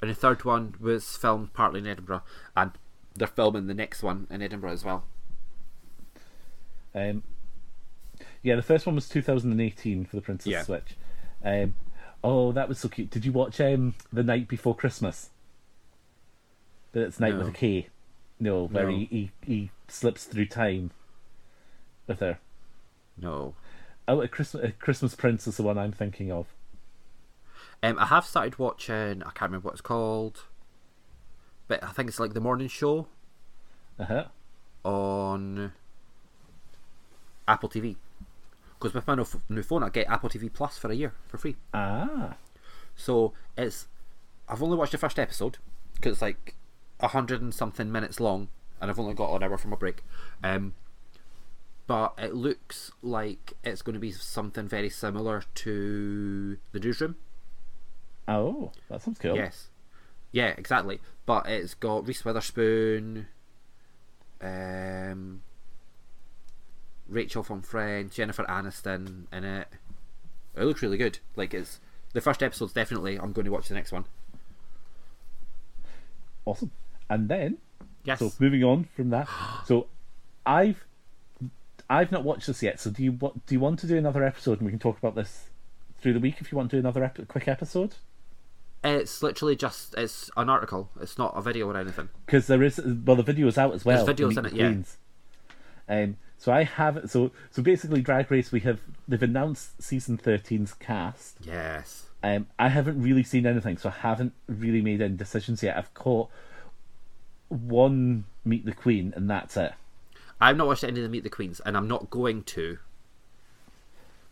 and the third one was filmed partly in Edinburgh, and they're filming the next one in Edinburgh as well. Um, yeah, the first one was 2018 for the Princess Yeah. Switch. Um, oh, that was so cute. Did you watch um, The Night Before Christmas? But it's Night with a No. K. No, where No. he, he, he slips through time with her. No, Oh, a Christmas, a Christmas Prince is the one I'm thinking of. um, I have started watching. I can't remember what it's called, but I think it's like the morning show Uh huh. on Apple TV. Because with my new phone, I get Apple TV Plus for a year for free. Ah. So it's I've only watched the first episode because it's like a hundred and something minutes long, and I've only got an hour from a break. Um, but it looks like it's going to be something very similar to the newsroom. Oh, that sounds cool. Yes, yeah, exactly. But it's got Reese Witherspoon, um, Rachel from Friends, Jennifer Aniston in it. It looks really good. Like it's the first episode's definitely. I'm going to watch the next one. Awesome. And then, Yes. so moving on from that, (gasps) so I've I've not watched this yet. So do you what do you want to do another episode and we can talk about this through the week if you want to do another ep- quick episode? It's literally just it's an article. It's not a video or anything. because there is well the video is out as well. There's videos in it, yeah. Um, so I have so so basically Drag Race. We have they've announced season 13's cast. Yes. Um, I haven't really seen anything, so I haven't really made any decisions yet. I've caught one Meet the Queen, and that's it. I've not watched any of the Meet the Queens, and I'm not going to.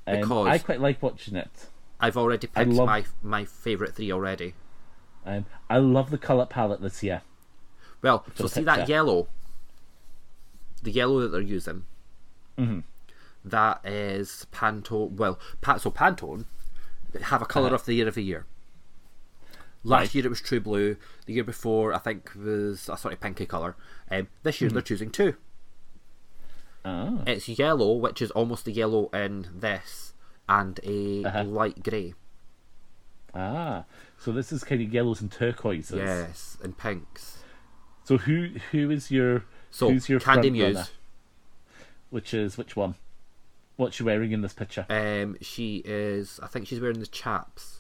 Um, Because- I quite like watching it. I've already picked love- my my favorite three already. Um, I love the color palette this year. Well, so see that yellow. the yellow that they're using. Mhm. that is Pantone. Well, so Pantone have a color Uh-huh. of the year every year. Last Right. year it was True Blue. The year before, I think, was a sort of pinky color. Um, this Mm-hmm. year they're choosing two. Ah. It's yellow, which is almost the yellow in this, and a Uh-huh. light grey. Ah. So this is kind of yellows and turquoises. Yes, and pinks. So who who is your So who's your Kandy Muse. runner? Which is which one? What's she wearing in this picture? Um, she is. I think she's wearing the chaps.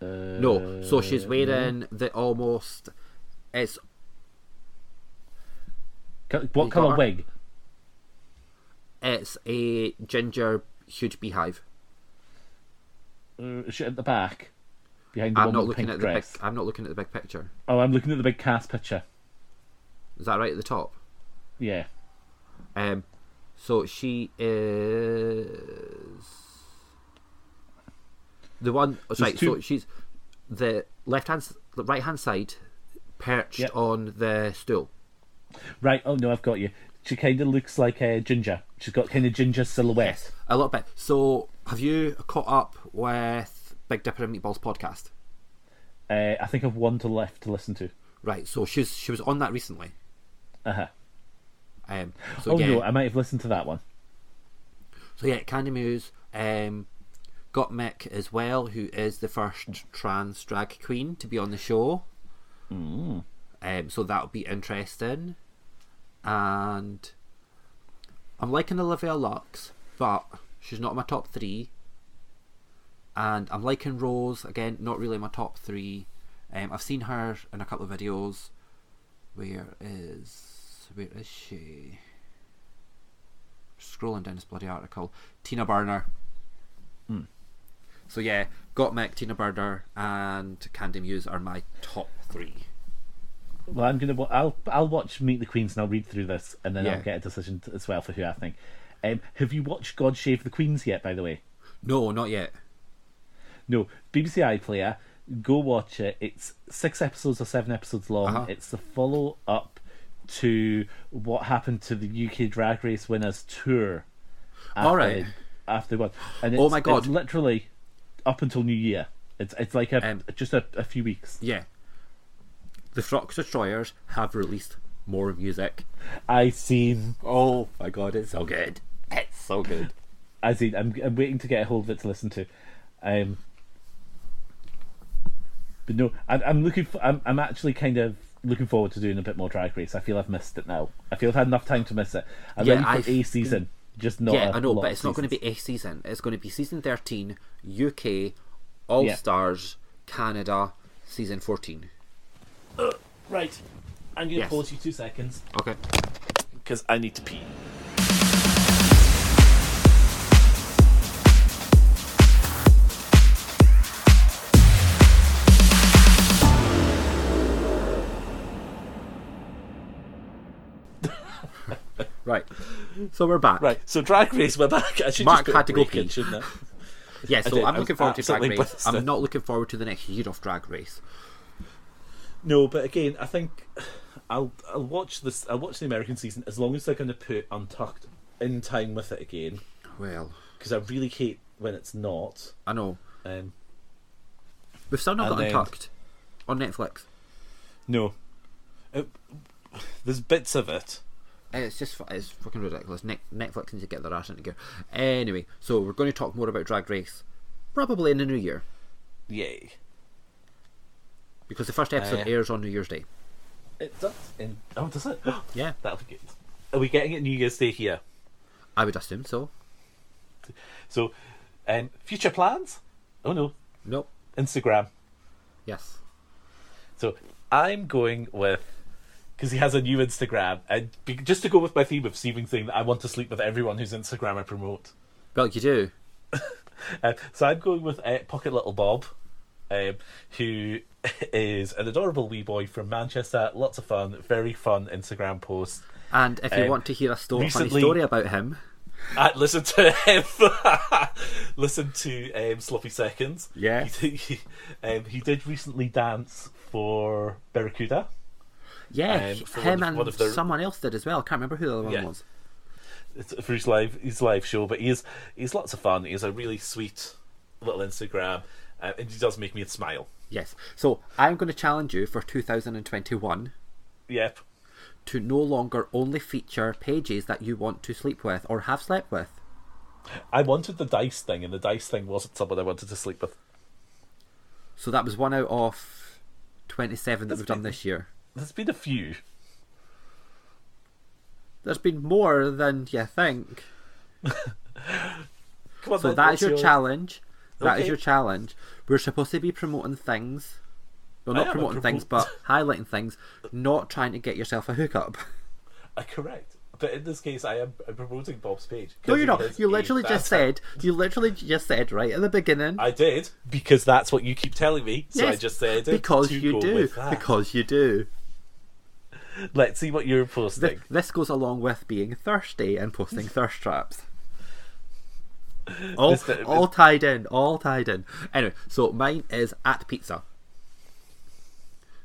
Uh, No, so she's no. wearing the almost. It's What colour wig? it's a ginger huge beehive. Uh, at the back, behind the I'm not looking at the big. I'm not looking at the big picture. Oh, I'm looking at the big cast picture. Is that right at the top? Yeah. Um, so she is the one. oh, Sorry, two- so she's the left hand, the right hand side, perched Yep. on the stool. Right. Oh no, I've got you. She kind of looks like a ginger. She's got kind of ginger silhouette. A little bit. So, have you caught up with Big Dipper and Meatballs podcast? Uh, I think I've one to left to listen to. Right. So she's she was on that recently. Uh huh. Um, so Oh yeah, no, I might have listened to that one. so yeah, Kandy Muse um, Gottmik as well, who is the first trans drag queen to be on the show. Mm. Um, so that'll be interesting. And I'm liking Olivia Lux, but she's not in my top three. And I'm liking Rose again, not really my top three. Um, I've seen her in a couple of videos. Where is where is she? Scrolling down this bloody article. Tina Burner. So yeah, Gottmik, Tina Burner, and Kandy Muse are my top three. Well, I'm gonna. I'll I'll watch Meet the Queens and I'll read through this and then Yeah. I'll get a decision as well for who I think. Um, have you watched God Shave the Queens yet? By the way, No, not yet. no. BBC iPlayer. Go watch it. It's six episodes or seven episodes long. Uh-huh. It's the follow up to what happened to the UK Drag Race winners tour. After, All right. After one, and Oh my God. it's literally up until New Year. It's it's like a Um, just a, a few weeks. Yeah. The Frock Destroyers have released more music. I seen Oh my god, it's so good. It's so good. I see. I'm, I'm waiting to get a hold of it to listen to. Um, but no, I'm, I'm looking. For, I'm, I'm actually kind of looking forward to doing a bit more Drag Race. I feel I've missed it now. I feel I've had enough time to miss it. I'm Yeah, ready for I've- a season, just not. yeah, I I know, but it's not going to be a season. It's going to be season 13, UK, All Yeah. Stars, Canada, season 14. Uh, right. I'm going to Yes. pause you two seconds Okay. because I need to pee. So we're back. Right. So Drag Race, we're back. I should Mark had to go break in, shouldn't I? (laughs) Yeah, so did. I'm looking forward to Drag Race. blasted. I'm not looking forward to the next year of Drag Race. No, but again, I think I'll I'll watch this. I'll watch the American season as long as they're going to put Untucked in time with it again, Well, because I really hate when it's not. I know. Um, We've still not got then- Untucked on Netflix. no, it, there's bits of it. It's just it's fucking ridiculous. Netflix needs to get their ass into gear. Anyway, so we're going to talk more about Drag Race probably in the new year Yay! because the first episode Uh, airs on New Year's Day. It does. In, oh, does it? (gasps) Yeah, That'll be good. Are we getting it New Year's Day here? I would assume so. So, um, future plans? Oh no, Nope. Instagram. Yes. So I'm going with because he has a new Instagram, and just to go with my theme of saying that I want to sleep with everyone whose Instagram I promote. Well, you do. (laughs) Uh, so I'm going with uh, Pocket Little Bob, um, who (laughs) is an adorable wee boy from Manchester. Lots of fun, very fun Instagram post. And if you Um, want to hear a sto- funny story about him, (laughs) Uh, listen to him. listen to um, Sloppy Seconds. Yeah, He, he, um, he did recently dance for Barracuda. Yeah, um, for him one, and one of their someone else did as well. I can't remember who the other one Yeah. was. it's for his live his live show. But he's he's lots of fun. He's a really sweet little Instagram, uh, and he does make me smile. Yes. So I'm going to challenge you for 2021 Yep. to no longer only feature pages that you want to sleep with or have slept with. I wanted the dice thing, and the dice thing wasn't someone I wanted to sleep with. So that was one out of 27 that we've done this year. There's been a few. There's been more than you think. (laughs) Come on, So then, that is your, challenge. That is Okay. your challenge. We're supposed to be promoting things. Well, not promoting things, but highlighting things, not trying to get yourself a hookup. Uh, correct. But in this case, I am I'm promoting Bob's page. No, you're not. You literally just said. You literally just said right at the beginning. I did because that's what you keep telling me. So I just said it because you do. Because you do. Let's see what you're posting. this goes along with being thirsty and posting thirst traps. All, This- all tied in, all tied in. Anyway, so mine is at pizza.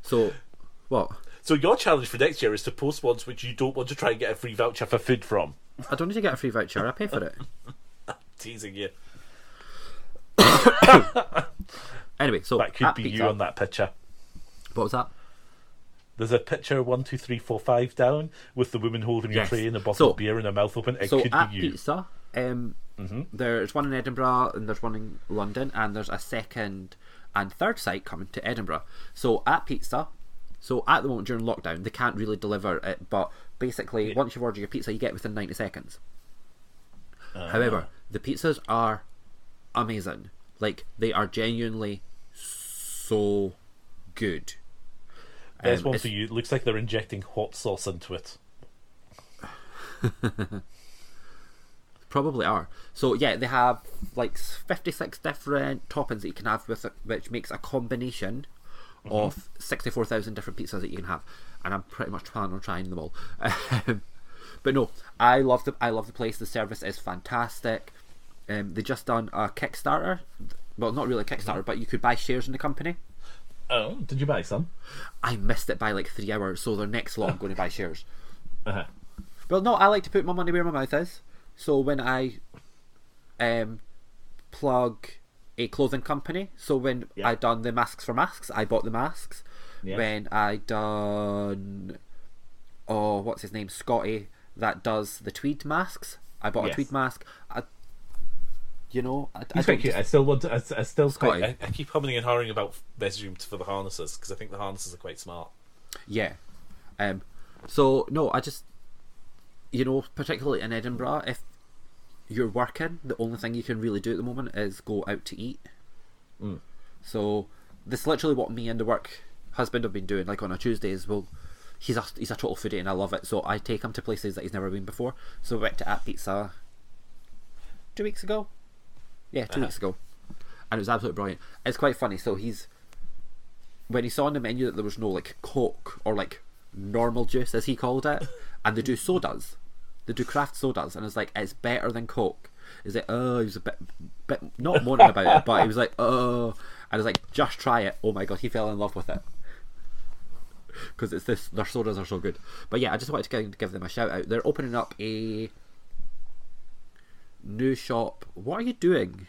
So, what? So your challenge for next year is to post ones which you don't want to try and get a free voucher for food from. I don't need to get a free voucher. I pay for it. (laughs) Teasing you. (coughs) Anyway, so That could be pizza. you on that picture. What was that? There's a picture one, two, three, four, five down with the woman holding Yes. a tray and a bottle So- of beer and her mouth open. It so could at be you. Mm-hmm. pizza, um, there's one in Edinburgh and there's one in London, and there's a second and third site coming to Edinburgh. So at pizza, so at the moment during lockdown, they can't really deliver it, but basically once you've ordered your pizza, you get it within 90 seconds. Ah. However, the pizzas are amazing. Like they are genuinely so good. There's Um, one for you. It looks like they're injecting hot sauce into it. (laughs) Probably are. So yeah, they have like fifty six different toppings that you can have with it, which makes a combination of sixty four thousand different pizzas that you can have, and I'm pretty much planning on trying them all. (laughs) But no, I love the I love the place. The service is fantastic. Um, they just done a Kickstarter. Well, not really a Kickstarter, but you could buy shares in the company. Oh, did you buy some? I missed it by like three hours, so the next lot I'm going to buy shares. (laughs) Uh-huh. Well, no, I like to put my money where my mouth is. So when I um, plug a clothing company, so when Yeah. I done the masks for masks, I bought the masks. Yeah. When I done, oh, what's his name, Scotty, that does the tweed masks, I bought Yes. a tweed mask. I, you know, I, I don't quite cute. I still want to. I, I still Scotty. quite, I, I keep humming and hawing about messaging for the harnesses because I think the harnesses are quite smart. Yeah. Um. So no, I just, you know, particularly in Edinburgh, if you're working, the only thing you can really do at the moment is go out to eat. So this is literally what me and the work husband have been doing. Like on a Tuesdays, well, he's a he's a total foodie and I love it. So I take him to places that he's never been before. So we went to At Pizza two weeks ago. Yeah, 2 Uh-huh. weeks ago, and it was absolutely brilliant. It's quite funny. So he's when he saw on the menu that there was no like Coke or like normal juice as he called it, (laughs) and they do sodas, they do craft sodas, and it's like it's better than Coke. Is it? Oh, he was a bit, bit not (laughs) moaning about it, but he was like, oh, and I was like, just try it. Oh my god, he fell in love with it because it's this. Their sodas are so good. But yeah, I just wanted to give them a shout out. They're opening up a new shop. What are you doing?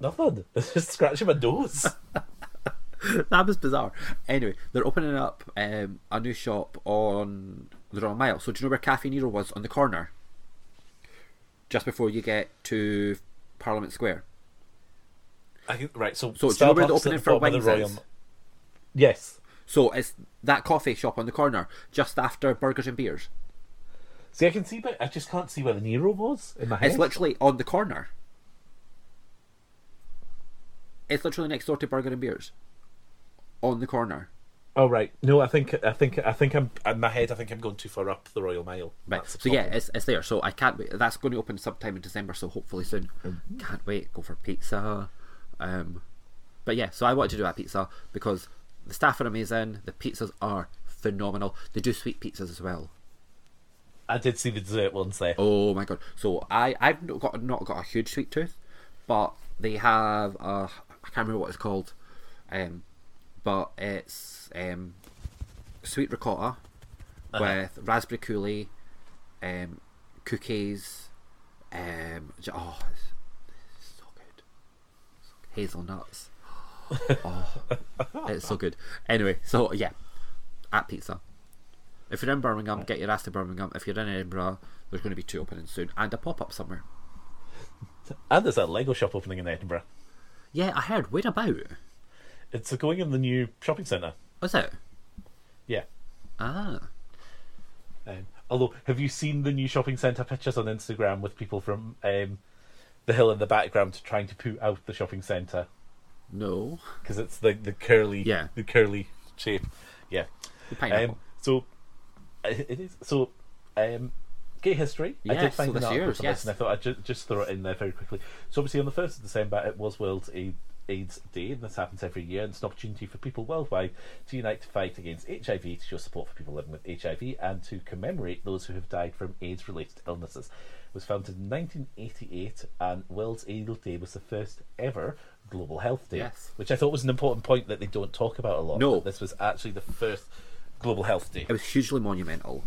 Nothing. (laughs) Just scratching my nose. (laughs) that was bizarre. Anyway, they're opening up um, a new shop on the Royal Mile. So do you know where Caffè Nero was on the corner? Just before you get to Parliament Square. I think, right. So, So do you know where the opening the for Wings the Royal- is? Yes. So it's that coffee shop on the corner, just after Burgers and Beers. See, I can see, but I just can't see where the Nero was in my head. It's literally on the corner. It's literally next door to Burger and Beers. On the corner. Oh right. No, I think I think I think I'm in my head. I think I'm going too far up the Royal Mile. Right. So yeah, it's, it's there. So I can't wait. That's going to open sometime in December. So hopefully soon. Can't wait. Go for pizza. Um, but yeah, so I wanted to do that pizza because the staff are amazing. The pizzas are phenomenal. They do sweet pizzas as well. I did see the dessert ones there. Oh my god! So I I've not got not got a huge sweet tooth, but they have a I can't remember what it's called, um, but it's um, sweet ricotta Uh-huh. with raspberry coulis, um, cookies, um, oh, it's, it's so good. Hazelnuts. (laughs) oh, it's so good. Anyway, so yeah, at pizza. If you're in Birmingham, get your ass to Birmingham. If you're in Edinburgh, there's going to be two opening soon and a pop up somewhere. (laughs) And there's a Lego shop opening in Edinburgh. Yeah, I heard. Where about? It's going in the new shopping centre. Was it? Yeah. Ah, Um, although, have you seen the new shopping centre pictures on Instagram with people from um, the hill in the background trying to put out the shopping centre no. because it's the the curly, Yeah. the curly shape. Yeah. The pineapple. Um, so it is so. Um, gay history. I Yes, did find so an this article year's, for yes. this, and I thought I'd ju- just throw it in there very quickly. So obviously, on the first of December, it was World A- AIDS Day, and this happens every year. And it's an opportunity for people worldwide to unite to fight against HIV, to show support for people living with HIV, and to commemorate those who have died from AIDS-related illnesses. It was founded in 1988, and World AIDS Day was the first ever Global Health Day, Yes. which I thought was an important point that they don't talk about a lot. No. that this was actually the first Global Health Day. It was hugely monumental.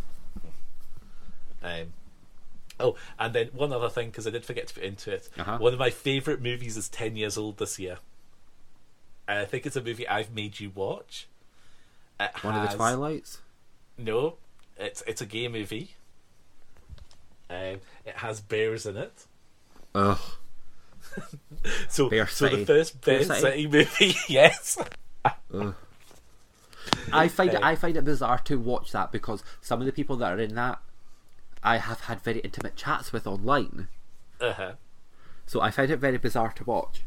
Um, oh, and then one other thing because I did forget to put into it. Uh-huh. One of my favourite movies is Ten Years Old this year. And I think it's a movie I've made you watch. It One of the Twilights. No, it's it's a gay movie. Um, it has bears in it. Ugh. (laughs) So, Bear so the first Bear Bear City? City movie, (laughs) yes. I find it. Uh, I find it bizarre to watch that because some of the people that are in that, I have had very intimate chats with online. Uh-huh. So I find it very bizarre to watch.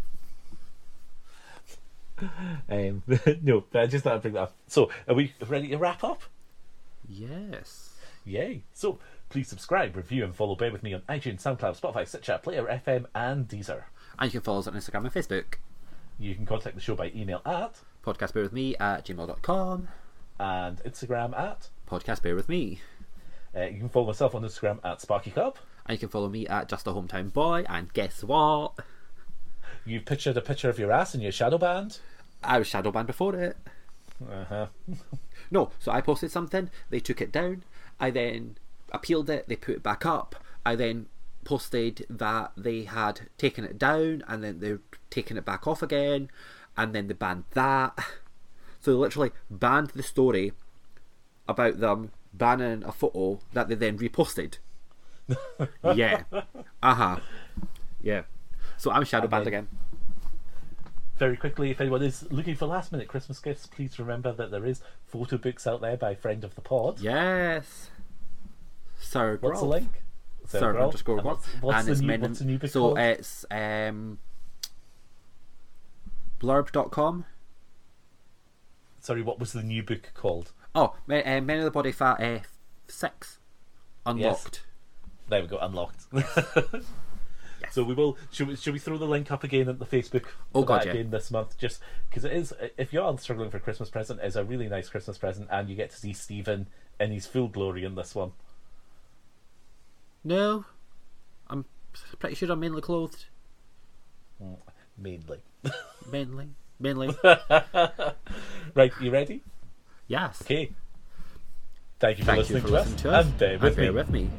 Um, (laughs) no, I just thought I'd bring that up. So, are we ready to wrap up? Yes. Yay! So please subscribe, review, and follow Bear with me on iTunes, SoundCloud, Spotify, Stitcher, Player FM, and Deezer. And you can follow us on Instagram and Facebook. You can contact the show by email at Podcast Bear with Me at gmail.com. and Instagram at. Podcast Bear with Me. Uh, you can follow myself on Instagram at Sparky Cup. And you can follow me at Just a Hometown Boy. And guess what? You've pictured a picture of your ass in your shadow band. I was shadow banned before it. Uh huh. (laughs) No, so I posted something, they took it down, I then appealed it, they put it back up, I then posted that they had taken it down and then they're taking it back off again, and then they banned that. (sighs) So they literally banned the story about them banning a photo that they then reposted. (laughs) yeah. Uh huh. Yeah. So I'm shadow banned again. Very quickly, if anyone is looking for last minute Christmas gifts, please remember that there is photo books out there by friend of the pod. Yes. Sir What's the Grolf. link? Sir Grolf. underscore? What's, what's and the new, what's the new book so called? it's um blurb.com Sorry, what was the new book called? oh men, uh, men of the body fat uh, 6 unlocked There we go, unlocked. (laughs) So we will. Should we, should we throw the link up again at the Facebook? Oh, God, that yeah. again this month, just because it is. If you are struggling for a Christmas present, it's a really nice Christmas present, and you get to see Stephen in his full glory in this one. no i'm pretty sure i'm mainly clothed Mainly. mainly mainly (laughs) right, you ready? yes Okay. Thank you for thank listening you for to listening us, to us and bear with and bear me. with me